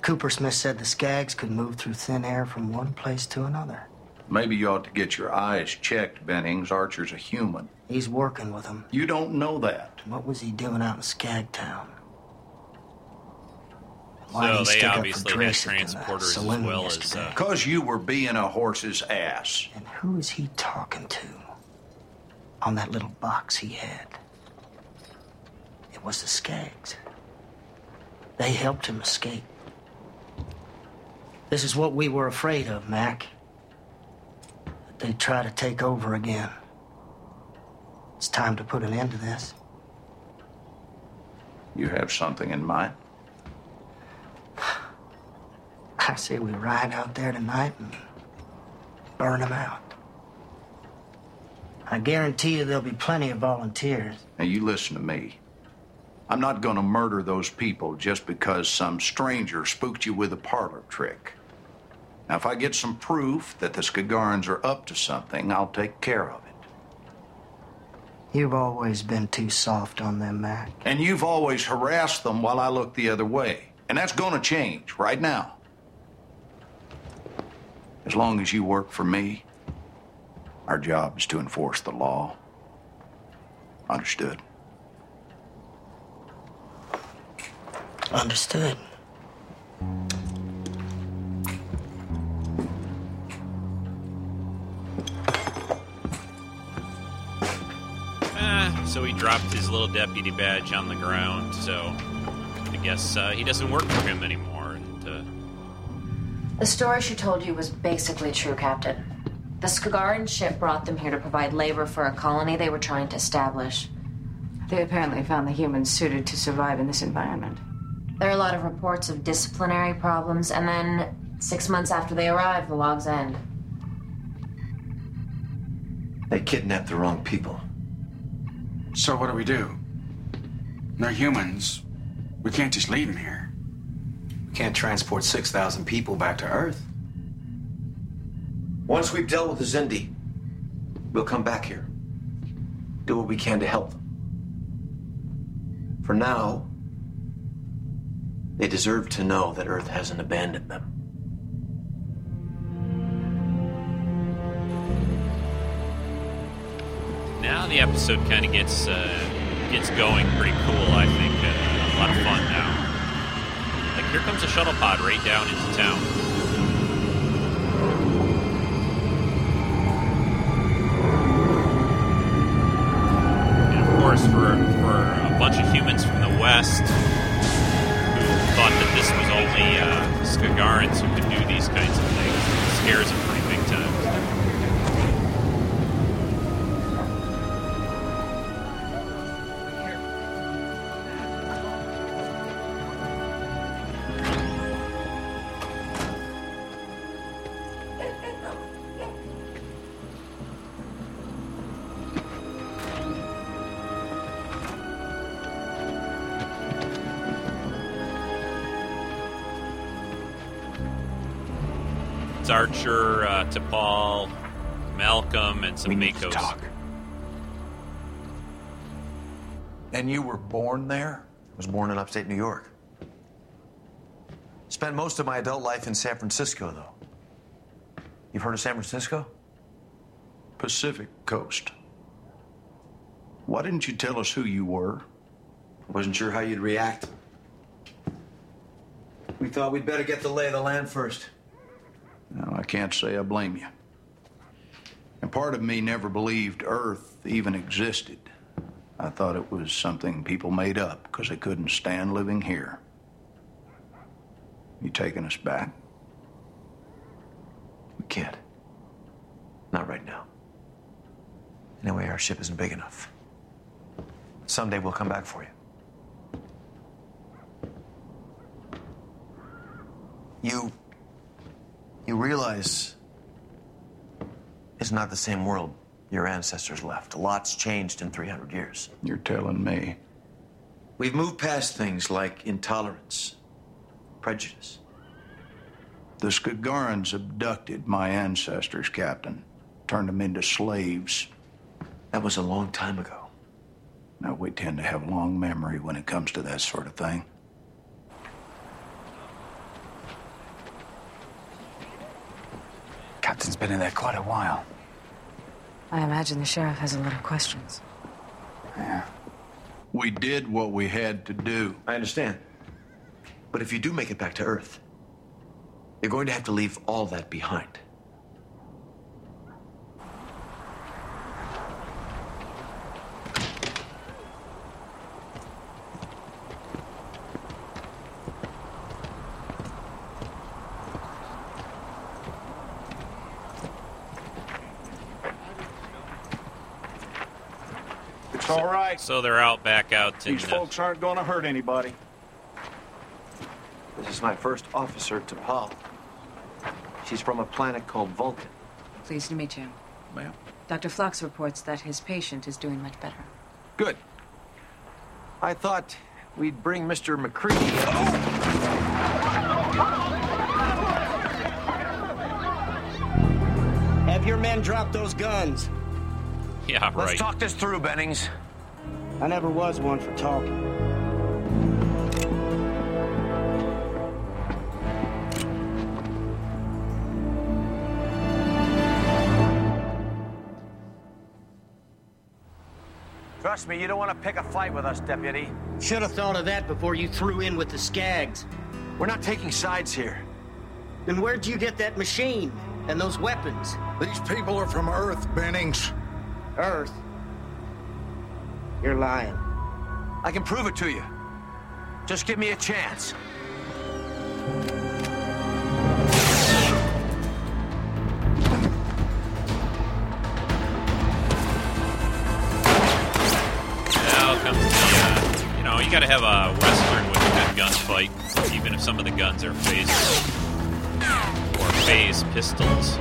Cooper Smith said the Skags could move through thin air from one place to another. Maybe you ought to get your eyes checked, Bennings. Archer's a human. He's working with them. You don't know that. What was he doing out in Skagtown? So they obviously had transporters as well as. Uh, Because you were being a horse's ass. And who is he talking to? On that little box he had. It was the Skags. They helped him escape. This is what we were afraid of, Mac. They'd try to take over again. It's time to put an end to this. You have something in mind? I say we ride out there tonight and burn them out. I guarantee you there'll be plenty of volunteers. Now, you listen to me. I'm not going to murder those people just because some stranger spooked you with a parlor trick. Now, if I get some proof that the Skagarans are up to something, I'll take care of it. You've always been too soft on them, Mac. And you've always harassed them while I look the other way. And that's going to change right now. As long as you work for me, our job is to enforce the law. Understood? Understood. So he dropped his little deputy badge on the ground. So I guess uh, he doesn't work for him anymore. And uh, The story she told you was basically true, Captain. The Skagaran ship brought them here to provide labor for a colony they were trying to establish. They apparently found the humans suited to survive in this environment. There are a lot of reports of disciplinary problems, and then six months after they arrive, the logs end. They kidnapped the wrong people. So what do we do? They're humans. We can't just leave them here. We can't transport 6,000 people back to Earth. Once we've dealt with the Xindi, we'll come back here. Do what we can to help them. For now, they deserve to know that Earth hasn't abandoned them. Now the episode kind of gets uh, gets going pretty cool. I think uh, a lot of fun now. Like here comes a shuttle pod right down into town. And of course, for for a bunch of humans from the west who thought that this was only uh, Skagarans who could do these kinds of things, it scares them Archer, Paul, Malcolm, and some We need to MACOs. talk. And you were born there? I was born in upstate New York. Spent most of my adult life in San Francisco, though. You've heard of San Francisco? Pacific Coast. Why didn't you tell us who you were? Wasn't sure how you'd react. We thought we'd better get the lay of the land first. I can't say I blame you. And part of me never believed Earth even existed. I thought it was something people made up because they couldn't stand living here. You taking us back? We can't. Not right now. Anyway, our ship isn't big enough. Someday we'll come back for you. You you realize it's not the same world your ancestors left. A lot's changed in 300 years. You're telling me. We've moved past things like intolerance, prejudice. The Skagarans abducted my ancestors, Captain. Turned them into slaves. That was a long time ago. Now, we tend to have long memory when it comes to that sort of thing. Captain's been in there quite a while. I imagine the sheriff has a lot of questions. Yeah. We did what we had to do. I understand. But if you do make it back to Earth, you're going to have to leave all that behind. It's all right. So they're out back out in These the, folks aren't going to hurt anybody. This is my first officer, T'Pol. She's from a planet called Vulcan. Pleased to meet you. Ma'am. Dr. Phlox reports that his patient is doing much better. Good. I thought we'd bring Mr. McCready. Have your men drop those guns. Yeah, right. Let's talk this through, Bennings. I never was one for talking. Trust me, you don't want to pick a fight with us, Deputy. Should have thought of that before you threw in with the Skags. We're not taking sides here. Then where'd you get that machine and those weapons? These people are from Earth, Bennings. Earth? You're lying. I can prove it to you. Just give me a chance. Uh, you know, you gotta have a western with a good gunfight, even if some of the guns are phasers or phase pistols.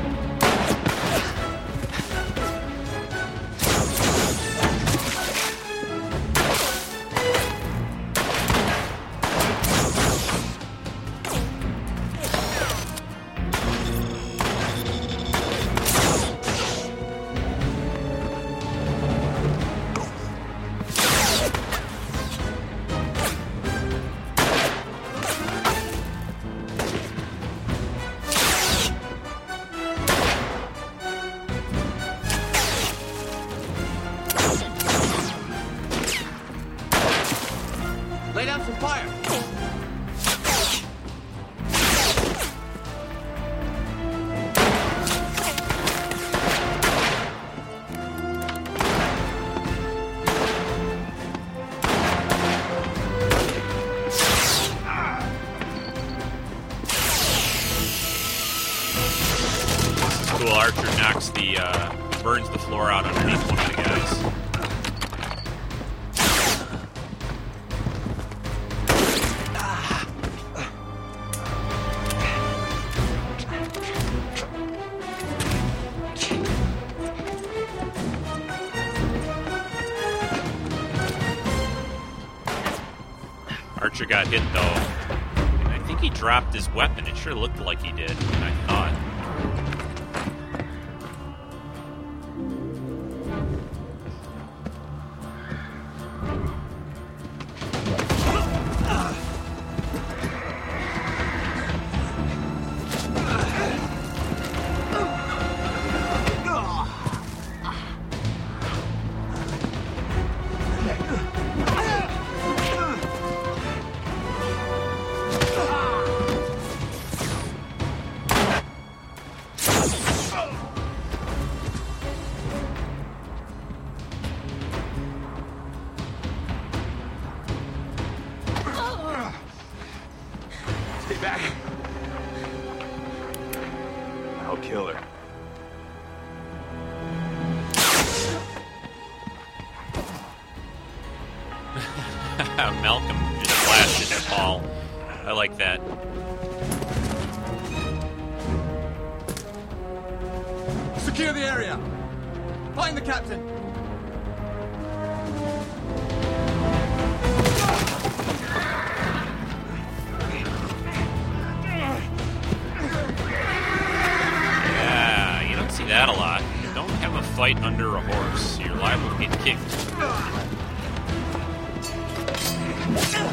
Dropped his weapon. It sure looked like he did. I Malcolm just flashed that ball. I like that. Secure the area. Find the captain. Yeah, you don't see that a lot. You don't have a fight under a horse. You're liable to get kicked. Let's go.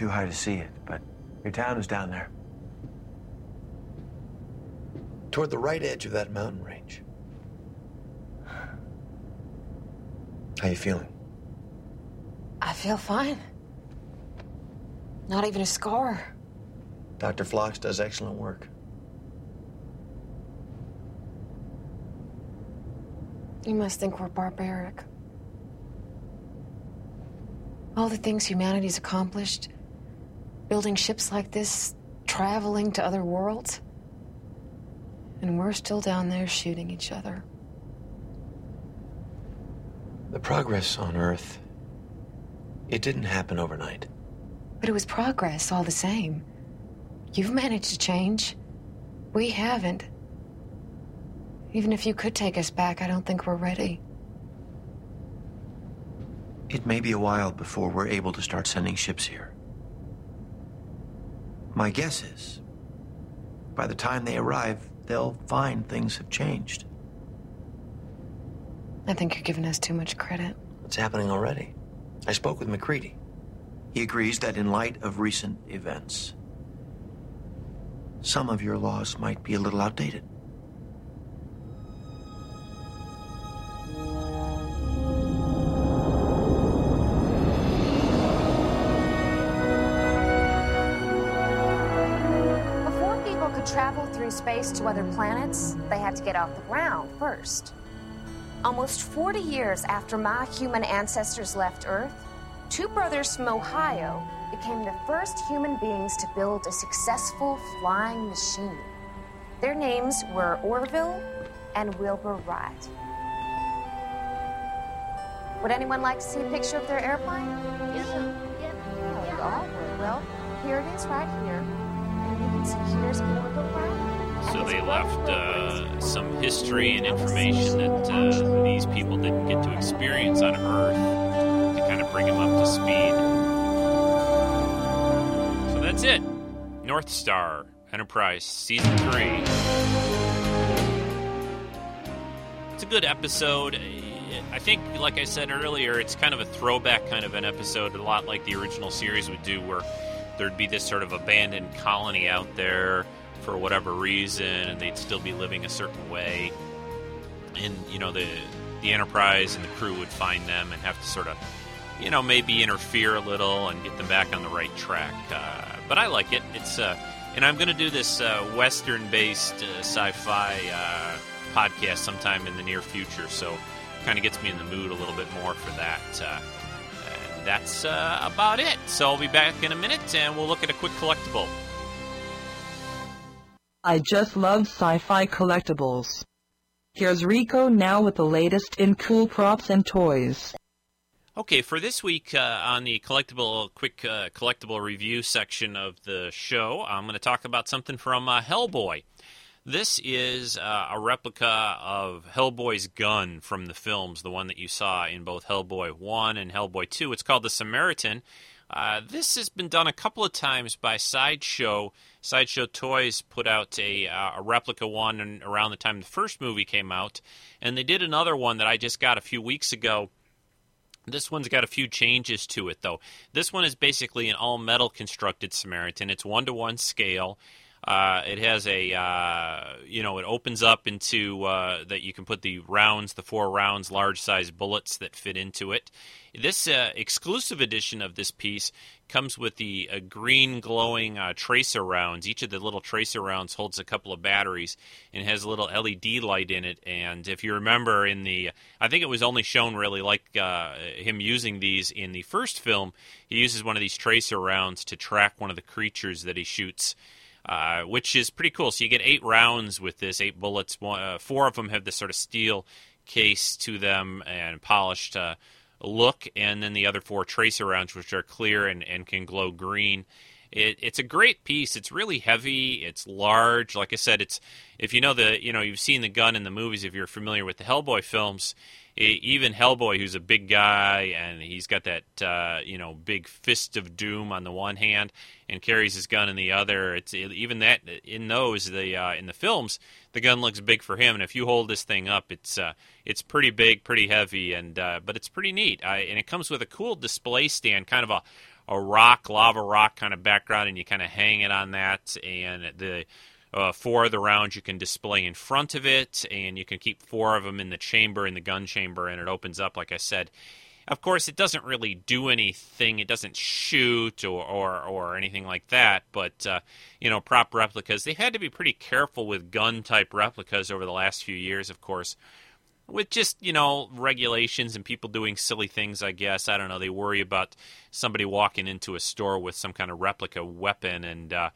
Too high to see it, but your town is down there. Toward the right edge of that mountain range. How you feeling? I feel fine. Not even a scar. Dr. Phlox does excellent work. You must think we're barbaric. All the things humanity's accomplished, building ships like this, traveling to other worlds. And we're still down there shooting each other. The progress on Earth, it didn't happen overnight. But it was progress all the same. You've managed to change. We haven't. Even if you could take us back, I don't think we're ready. It may be a while before we're able to start sending ships here. My guess is, by the time they arrive, they'll find things have changed. I think you're giving us too much credit. It's happening already. I spoke with McCready. He agrees that in light of recent events, some of your laws might be a little outdated. Through space to other planets, they had to get off the ground first. Almost 40 years after my human ancestors left Earth, two brothers from Ohio became the first human beings to build a successful flying machine. Their names were Orville and Wilbur Wright. Would anyone like to see a picture of their airplane? Yes. Oh, you all. Well, here it is right here. And you can see here's Orville Wright. So they left uh, some history and information that uh, these people didn't get to experience on Earth to kind of bring them up to speed. So that's it. North Star Enterprise Season 3. It's a good episode. I think, like I said earlier, it's kind of a throwback kind of an episode, a lot like the original series would do, where there'd be this sort of abandoned colony out there for whatever reason, and they'd still be living a certain way. And you know, the the Enterprise and the crew would find them and have to sort of, you know, maybe interfere a little and get them back on the right track. Uh, but I like it. It's uh, and I'm going to do this uh, Western-based uh, sci-fi uh, podcast sometime in the near future. So, kind of gets me in the mood a little bit more for that. Uh, that's uh, about it. So I'll be back in a minute, and we'll look at a quick collectible. I just love sci-fi collectibles. Here's Rico now with the latest in cool props and toys. Okay, for this week uh, on the collectible, quick uh, collectible review section of the show, I'm going to talk about something from uh, Hellboy. This is uh, a replica of Hellboy's gun from the films, the one that you saw in both Hellboy 1 and Hellboy 2. It's called the Samaritan. Uh, this has been done a couple of times by Sideshow. Sideshow Toys put out a, uh, a replica one around the time the first movie came out, and they did another one that I just got a few weeks ago. This one's got a few changes to it, though. This one is basically an all metal constructed Samaritan. It's one to one scale. Uh, it has a, uh, you know, it opens up into uh, that you can put the rounds, the four rounds, large size bullets that fit into it. This uh, exclusive edition of this piece comes with the uh, green glowing uh, tracer rounds. Each of the little tracer rounds holds a couple of batteries and has a little LED light in it. And if you remember in the, I think it was only shown really like him using these in the first film. He uses one of these tracer rounds to track one of the creatures that he shoots. Uh, which is pretty cool. So you get eight rounds with this, eight bullets. One, uh, four of them have this sort of steel case to them and polished uh, look, and then the other four tracer rounds, which are clear and, and can glow green. It, it's a great piece. It's really heavy. It's large. Like I said, it's if you know the you know you've seen the gun in the movies. If you're familiar with the Hellboy films, even Hellboy, who's a big guy and he's got that uh, you know big fist of doom on the one hand and carries his gun in the other. It's even that in those the uh, in the films, the gun looks big for him. And if you hold this thing up, it's uh, it's pretty big, pretty heavy, and uh, but it's pretty neat. I, and it comes with a cool display stand, kind of a a rock, lava rock kind of background, and you kind of hang it on that, and the uh, four of the rounds you can display in front of it, and you can keep four of them in the chamber, in the gun chamber, and it opens up, like I said. Of course, it doesn't really do anything. It doesn't shoot or, or, or anything like that. But, uh, you know, prop replicas, they've had to be pretty careful with gun type replicas over the last few years, of course, with just, you know, regulations and people doing silly things, I guess. I don't know. They worry about somebody walking into a store with some kind of replica weapon and, uh,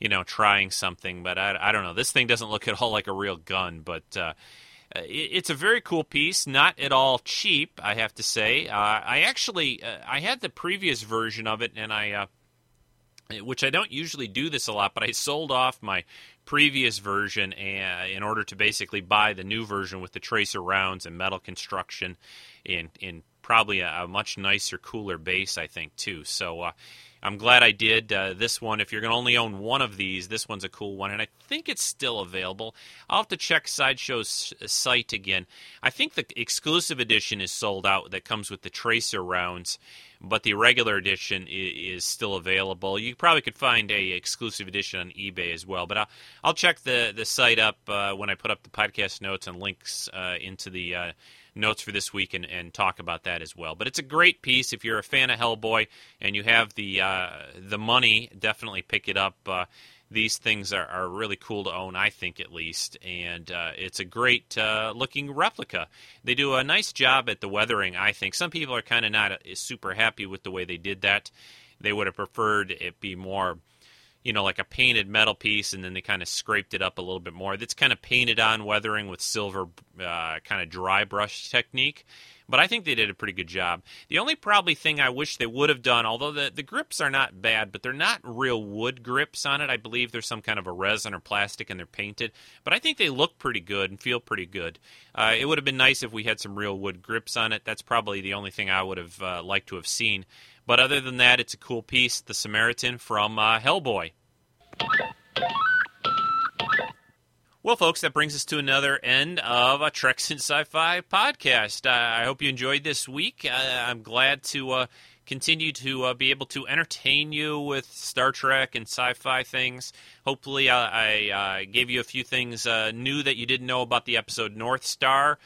you know, trying something. But I, I don't know. This thing doesn't look at all like a real gun, but uh, it's a very cool piece. Not at all cheap, I have to say. Uh, I actually uh, I had the previous version of it, and I. Uh, which I don't usually do this a lot, but I sold off my previous version uh, in order to basically buy the new version with the tracer rounds and metal construction in in probably a, a much nicer, cooler base, I think too. So uh, I'm glad I did uh, this one. If you're going to only own one of these, this one's a cool one, and I think it's still available. I'll have to check Sideshow's site again. I think the exclusive edition is sold out that comes with the tracer rounds, but the regular edition is, still available. You probably could find a exclusive edition on eBay as well, but I'll, I'll check the the site up uh, when I put up the podcast notes and links uh, into the uh, notes for this week and, and talk about that as well. But it's a great piece. If you're a fan of Hellboy and you have the uh, the money, definitely pick it up. Uh, these things are, are really cool to own, I think at least, and uh, it's a great uh, looking replica. They do a nice job at the weathering, I think. Some people are kind of not uh, super happy with the way they did that. They would have preferred it be more you know, like a painted metal piece, and then they kind of scraped it up a little bit more. That's kind of painted on weathering with silver, uh, kind of dry brush technique. But I think they did a pretty good job. The only probably thing I wish they would have done, although the, the grips are not bad, but they're not real wood grips on it. I believe there's some kind of a resin or plastic and they're painted. But I think they look pretty good and feel pretty good. Uh, it would have been nice if we had some real wood grips on it. That's probably the only thing I would have uh, liked to have seen. But other than that, it's a cool piece, The Samaritan from uh, Hellboy. Well, folks, that brings us to another end of a Treks in Sci-Fi podcast. Uh, I hope you enjoyed this week. Uh, I'm glad to uh, continue to uh, be able to entertain you with Star Trek and sci-fi things. Hopefully, I, I uh, gave you a few things uh, new that you didn't know about the episode North Star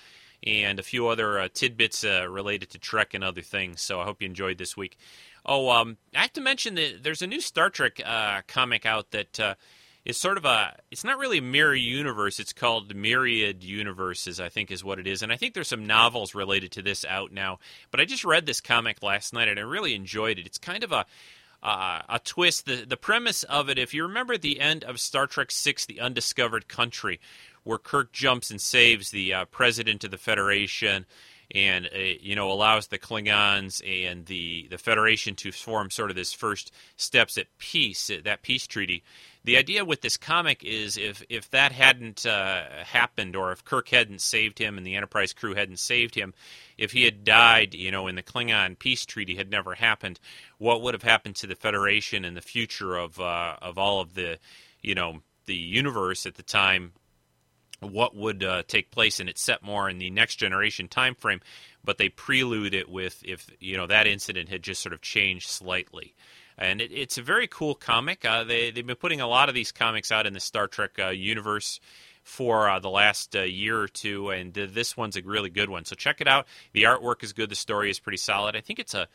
and a few other tidbits related to Trek and other things. So I hope you enjoyed this week. Oh, um, I have to mention that there's a new Star Trek uh, comic out that uh, is sort of a. It's not really a mirror universe. It's called Myriad Universes, I think, is what it is. And I think there's some novels related to this out now. But I just read this comic last night and I really enjoyed it. It's kind of a. Uh, a twist. The the premise of it, if you remember the end of Star Trek Six: The Undiscovered Country, where Kirk jumps and saves the uh, president of the Federation and uh, you know allows the Klingons and the the Federation to form sort of this first steps at peace, uh, that peace treaty. The idea with this comic is if if that hadn't uh, happened, or if Kirk hadn't saved him and the Enterprise crew hadn't saved him, if he had died, you know, in the Klingon peace treaty had never happened, what would have happened to the Federation and the future of uh, of all of the, you know, the universe at the time what would uh, take place, and it's set more in the next generation time frame. But they prelude it with if you know that incident had just sort of changed slightly. and it, it's a very cool comic. Uh, they they've been putting a lot of these comics out in the Star Trek uh, universe for uh, the last uh, year or two, and uh, this one's a really good one. So check it out. The artwork is good. The story is pretty solid. I think it's a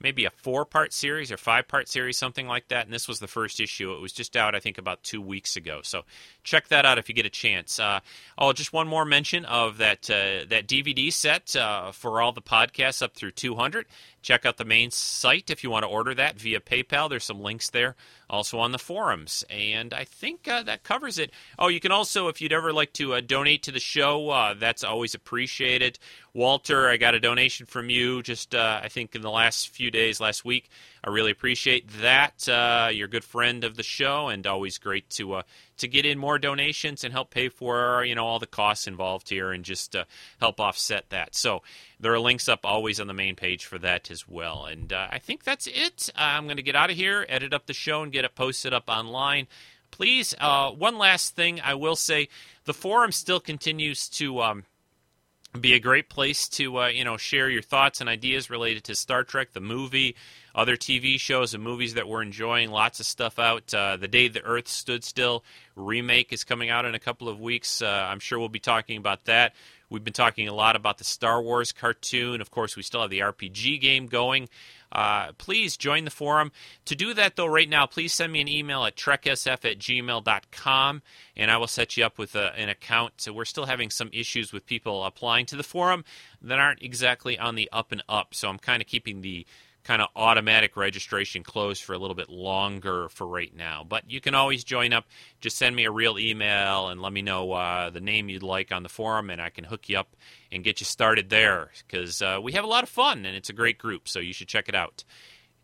maybe a four part series or five part series, something like that. And this was the first issue. It was just out, I think, about two weeks ago. So check that out if you get a chance. Uh, oh, just one more mention of that uh, that DVD set uh, for all the podcasts up through 200. Check out the main site if you want to order that via PayPal. There's some links there, also on the forums. And I think uh, that covers it. Oh, you can also, if you'd ever like to uh, donate to the show, uh, that's always appreciated. Walter, I got a donation from you just, uh, I think, in the last few days, last week. I really appreciate that. Uh, you're a good friend of the show, and always great to to get in more donations and help pay for you know all the costs involved here, and just uh, help offset that. So there are links up always on the main page for that as well. And uh, I think that's it. I'm going to get out of here, edit up the show, and get it posted up online. Please, uh, one last thing I will say: the forum still continues to. Um, be a great place to uh, you know share your thoughts and ideas related to Star Trek, the movie, other TV shows and movies that we're enjoying. Lots of stuff out. Uh, the Day the Earth Stood Still remake is coming out in a couple of weeks. Uh, I'm sure we'll be talking about that. We've been talking a lot about the Star Wars cartoon. Of course, we still have the RPG game going. Uh, please join the forum. To do that, though, right now, please send me an email at treksf at gmail.com and I will set you up with a, an account. So we're still having some issues with people applying to the forum that aren't exactly on the up and up. So I'm kind of keeping the kind of automatic registration closed for a little bit longer for right now. But you can always join up. Just send me a real email and let me know uh, the name you'd like on the forum, and I can hook you up and get you started there because uh, we have a lot of fun and it's a great group. So you should check it out.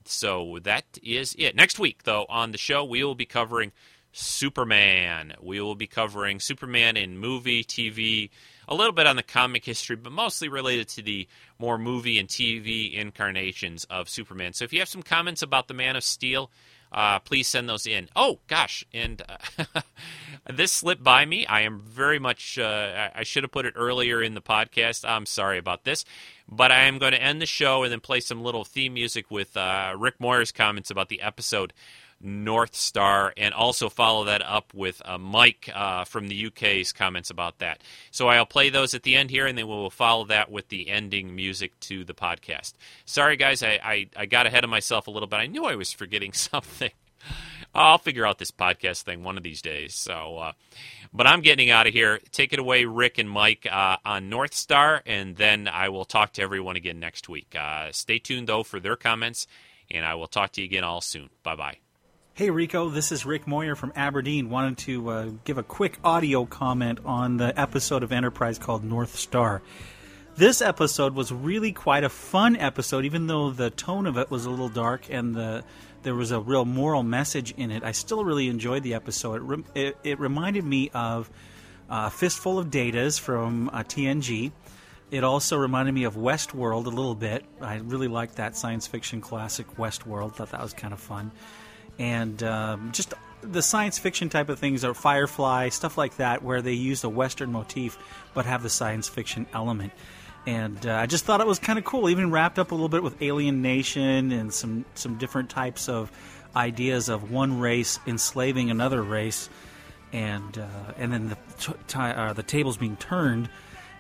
So that is it. Next week, though, on the show, we will be covering Superman. We will be covering Superman in movie, TV a little bit on the comic history, but mostly related to the more movie and TV incarnations of Superman. So if you have some comments about the Man of Steel, uh, please send those in. Oh gosh, and uh, this slipped by me. I am very much. Uh, I should have put it earlier in the podcast. I'm sorry about this, but I am going to end the show and then play some little theme music with uh, Rick Moyer's comments about the episode. North Star, and also follow that up with uh, Mike uh, from the UK's comments about that. So I'll play those at the end here, and then we'll follow that with the ending music to the podcast. Sorry, guys, I, I, I got ahead of myself a little bit. I knew I was forgetting something. I'll figure out this podcast thing one of these days. So, uh, but I'm getting out of here. Take it away, Rick and Mike, uh, on North Star, and then I will talk to everyone again next week. Uh, stay tuned though for their comments, and I will talk to you again all soon. Bye bye. Hey Rico, this is Rick Moyer from Aberdeen. Wanted to uh, give a quick audio comment on the episode of Enterprise called North Star. This episode was really quite a fun episode, even though the tone of it was a little dark and the there was a real moral message in it. I still really enjoyed the episode. It, re- it, it reminded me of uh, Fistful of Datas from uh, TNG. It also reminded me of Westworld a little bit. I really liked that science fiction classic Westworld. Thought that was kind of fun and um, just the science fiction type of things, or Firefly stuff like that, where they use a Western motif but have the science fiction element. And uh, I just thought it was kind of cool, even wrapped up a little bit with Alien Nation and some some different types of ideas of one race enslaving another race, and uh, and then the t- t- uh, the tables being turned.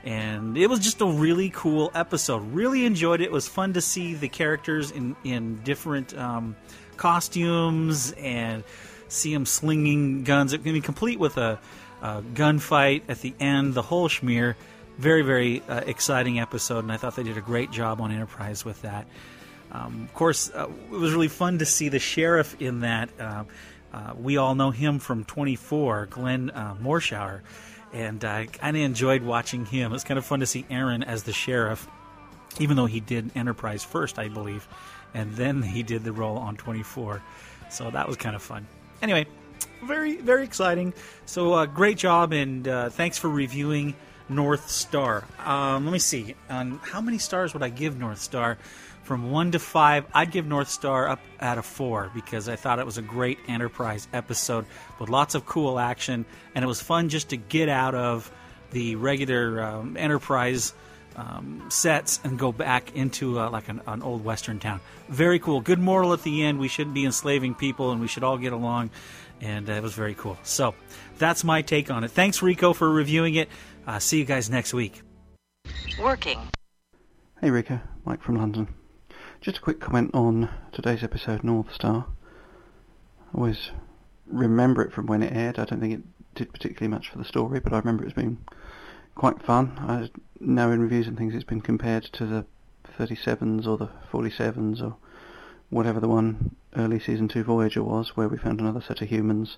And it was just a really cool episode. Really enjoyed it. It was fun to see the characters in in different. Um, costumes and see him slinging guns. It can be complete with a, a gunfight at the end, the whole schmear. Very, very uh, exciting episode, and I thought they did a great job on Enterprise with that. Um, of course, uh, it was really fun to see the sheriff in that. Uh, uh we all know him from 24, Glenn uh, Morshower, and I kind of enjoyed watching him. It's kind of fun to see Aaron as the sheriff, even though he did Enterprise first, I believe and then he did the role on 24. So that was kind of fun. Anyway, very very exciting. So uh, great job, and uh, thanks for reviewing North Star. Um, let me see. Um, how many stars would I give North Star? From one to five, I'd give North Star up at a four because I thought it was a great Enterprise episode with lots of cool action, and it was fun just to get out of the regular um, Enterprise um, sets and go back into uh, like an, an old western town. Very cool. Good moral at the end. We shouldn't be enslaving people, and we should all get along. And uh, it was very cool. So that's my take on it. Thanks, Rico, for reviewing it. Uh, see you guys next week. Working. Hey Rico, Mike from London. Just a quick comment on today's episode North Star. I always remember it from when it aired. I don't think it did particularly much for the story, but I remember it's been quite fun. I know in reviews and things it's been compared to the 37s or the 47s or whatever the one early season 2 Voyager was, where we found another set of humans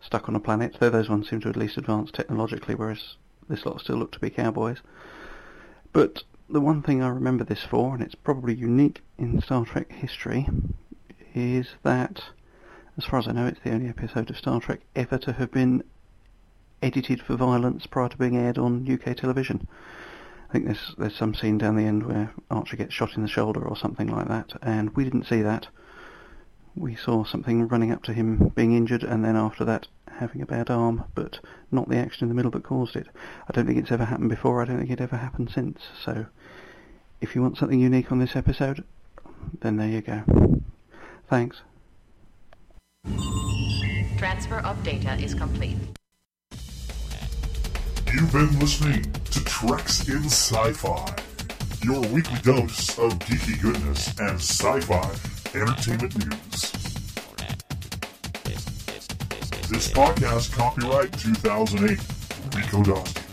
stuck on a planet, though those ones seem to at least advance technologically, whereas this lot still look to be cowboys. But the one thing I remember this for, and it's probably unique in Star Trek history, is that, as far as I know, it's the only episode of Star Trek ever to have been edited for violence prior to being aired on UK television. I think there's there's some scene down the end where Archer gets shot in the shoulder or something like that, and we didn't see that. We saw something running up to him being injured, and then after that having a bad arm, but not the action in the middle that caused it. I don't think it's ever happened before. I don't think it ever happened since. So, if you want something unique on this episode, then there you go. Thanks. Transfer of data is complete. You've been listening to Treks in Sci-Fi, your weekly dose of geeky goodness and sci-fi entertainment news. This podcast copyright 2008, Rico Dawson.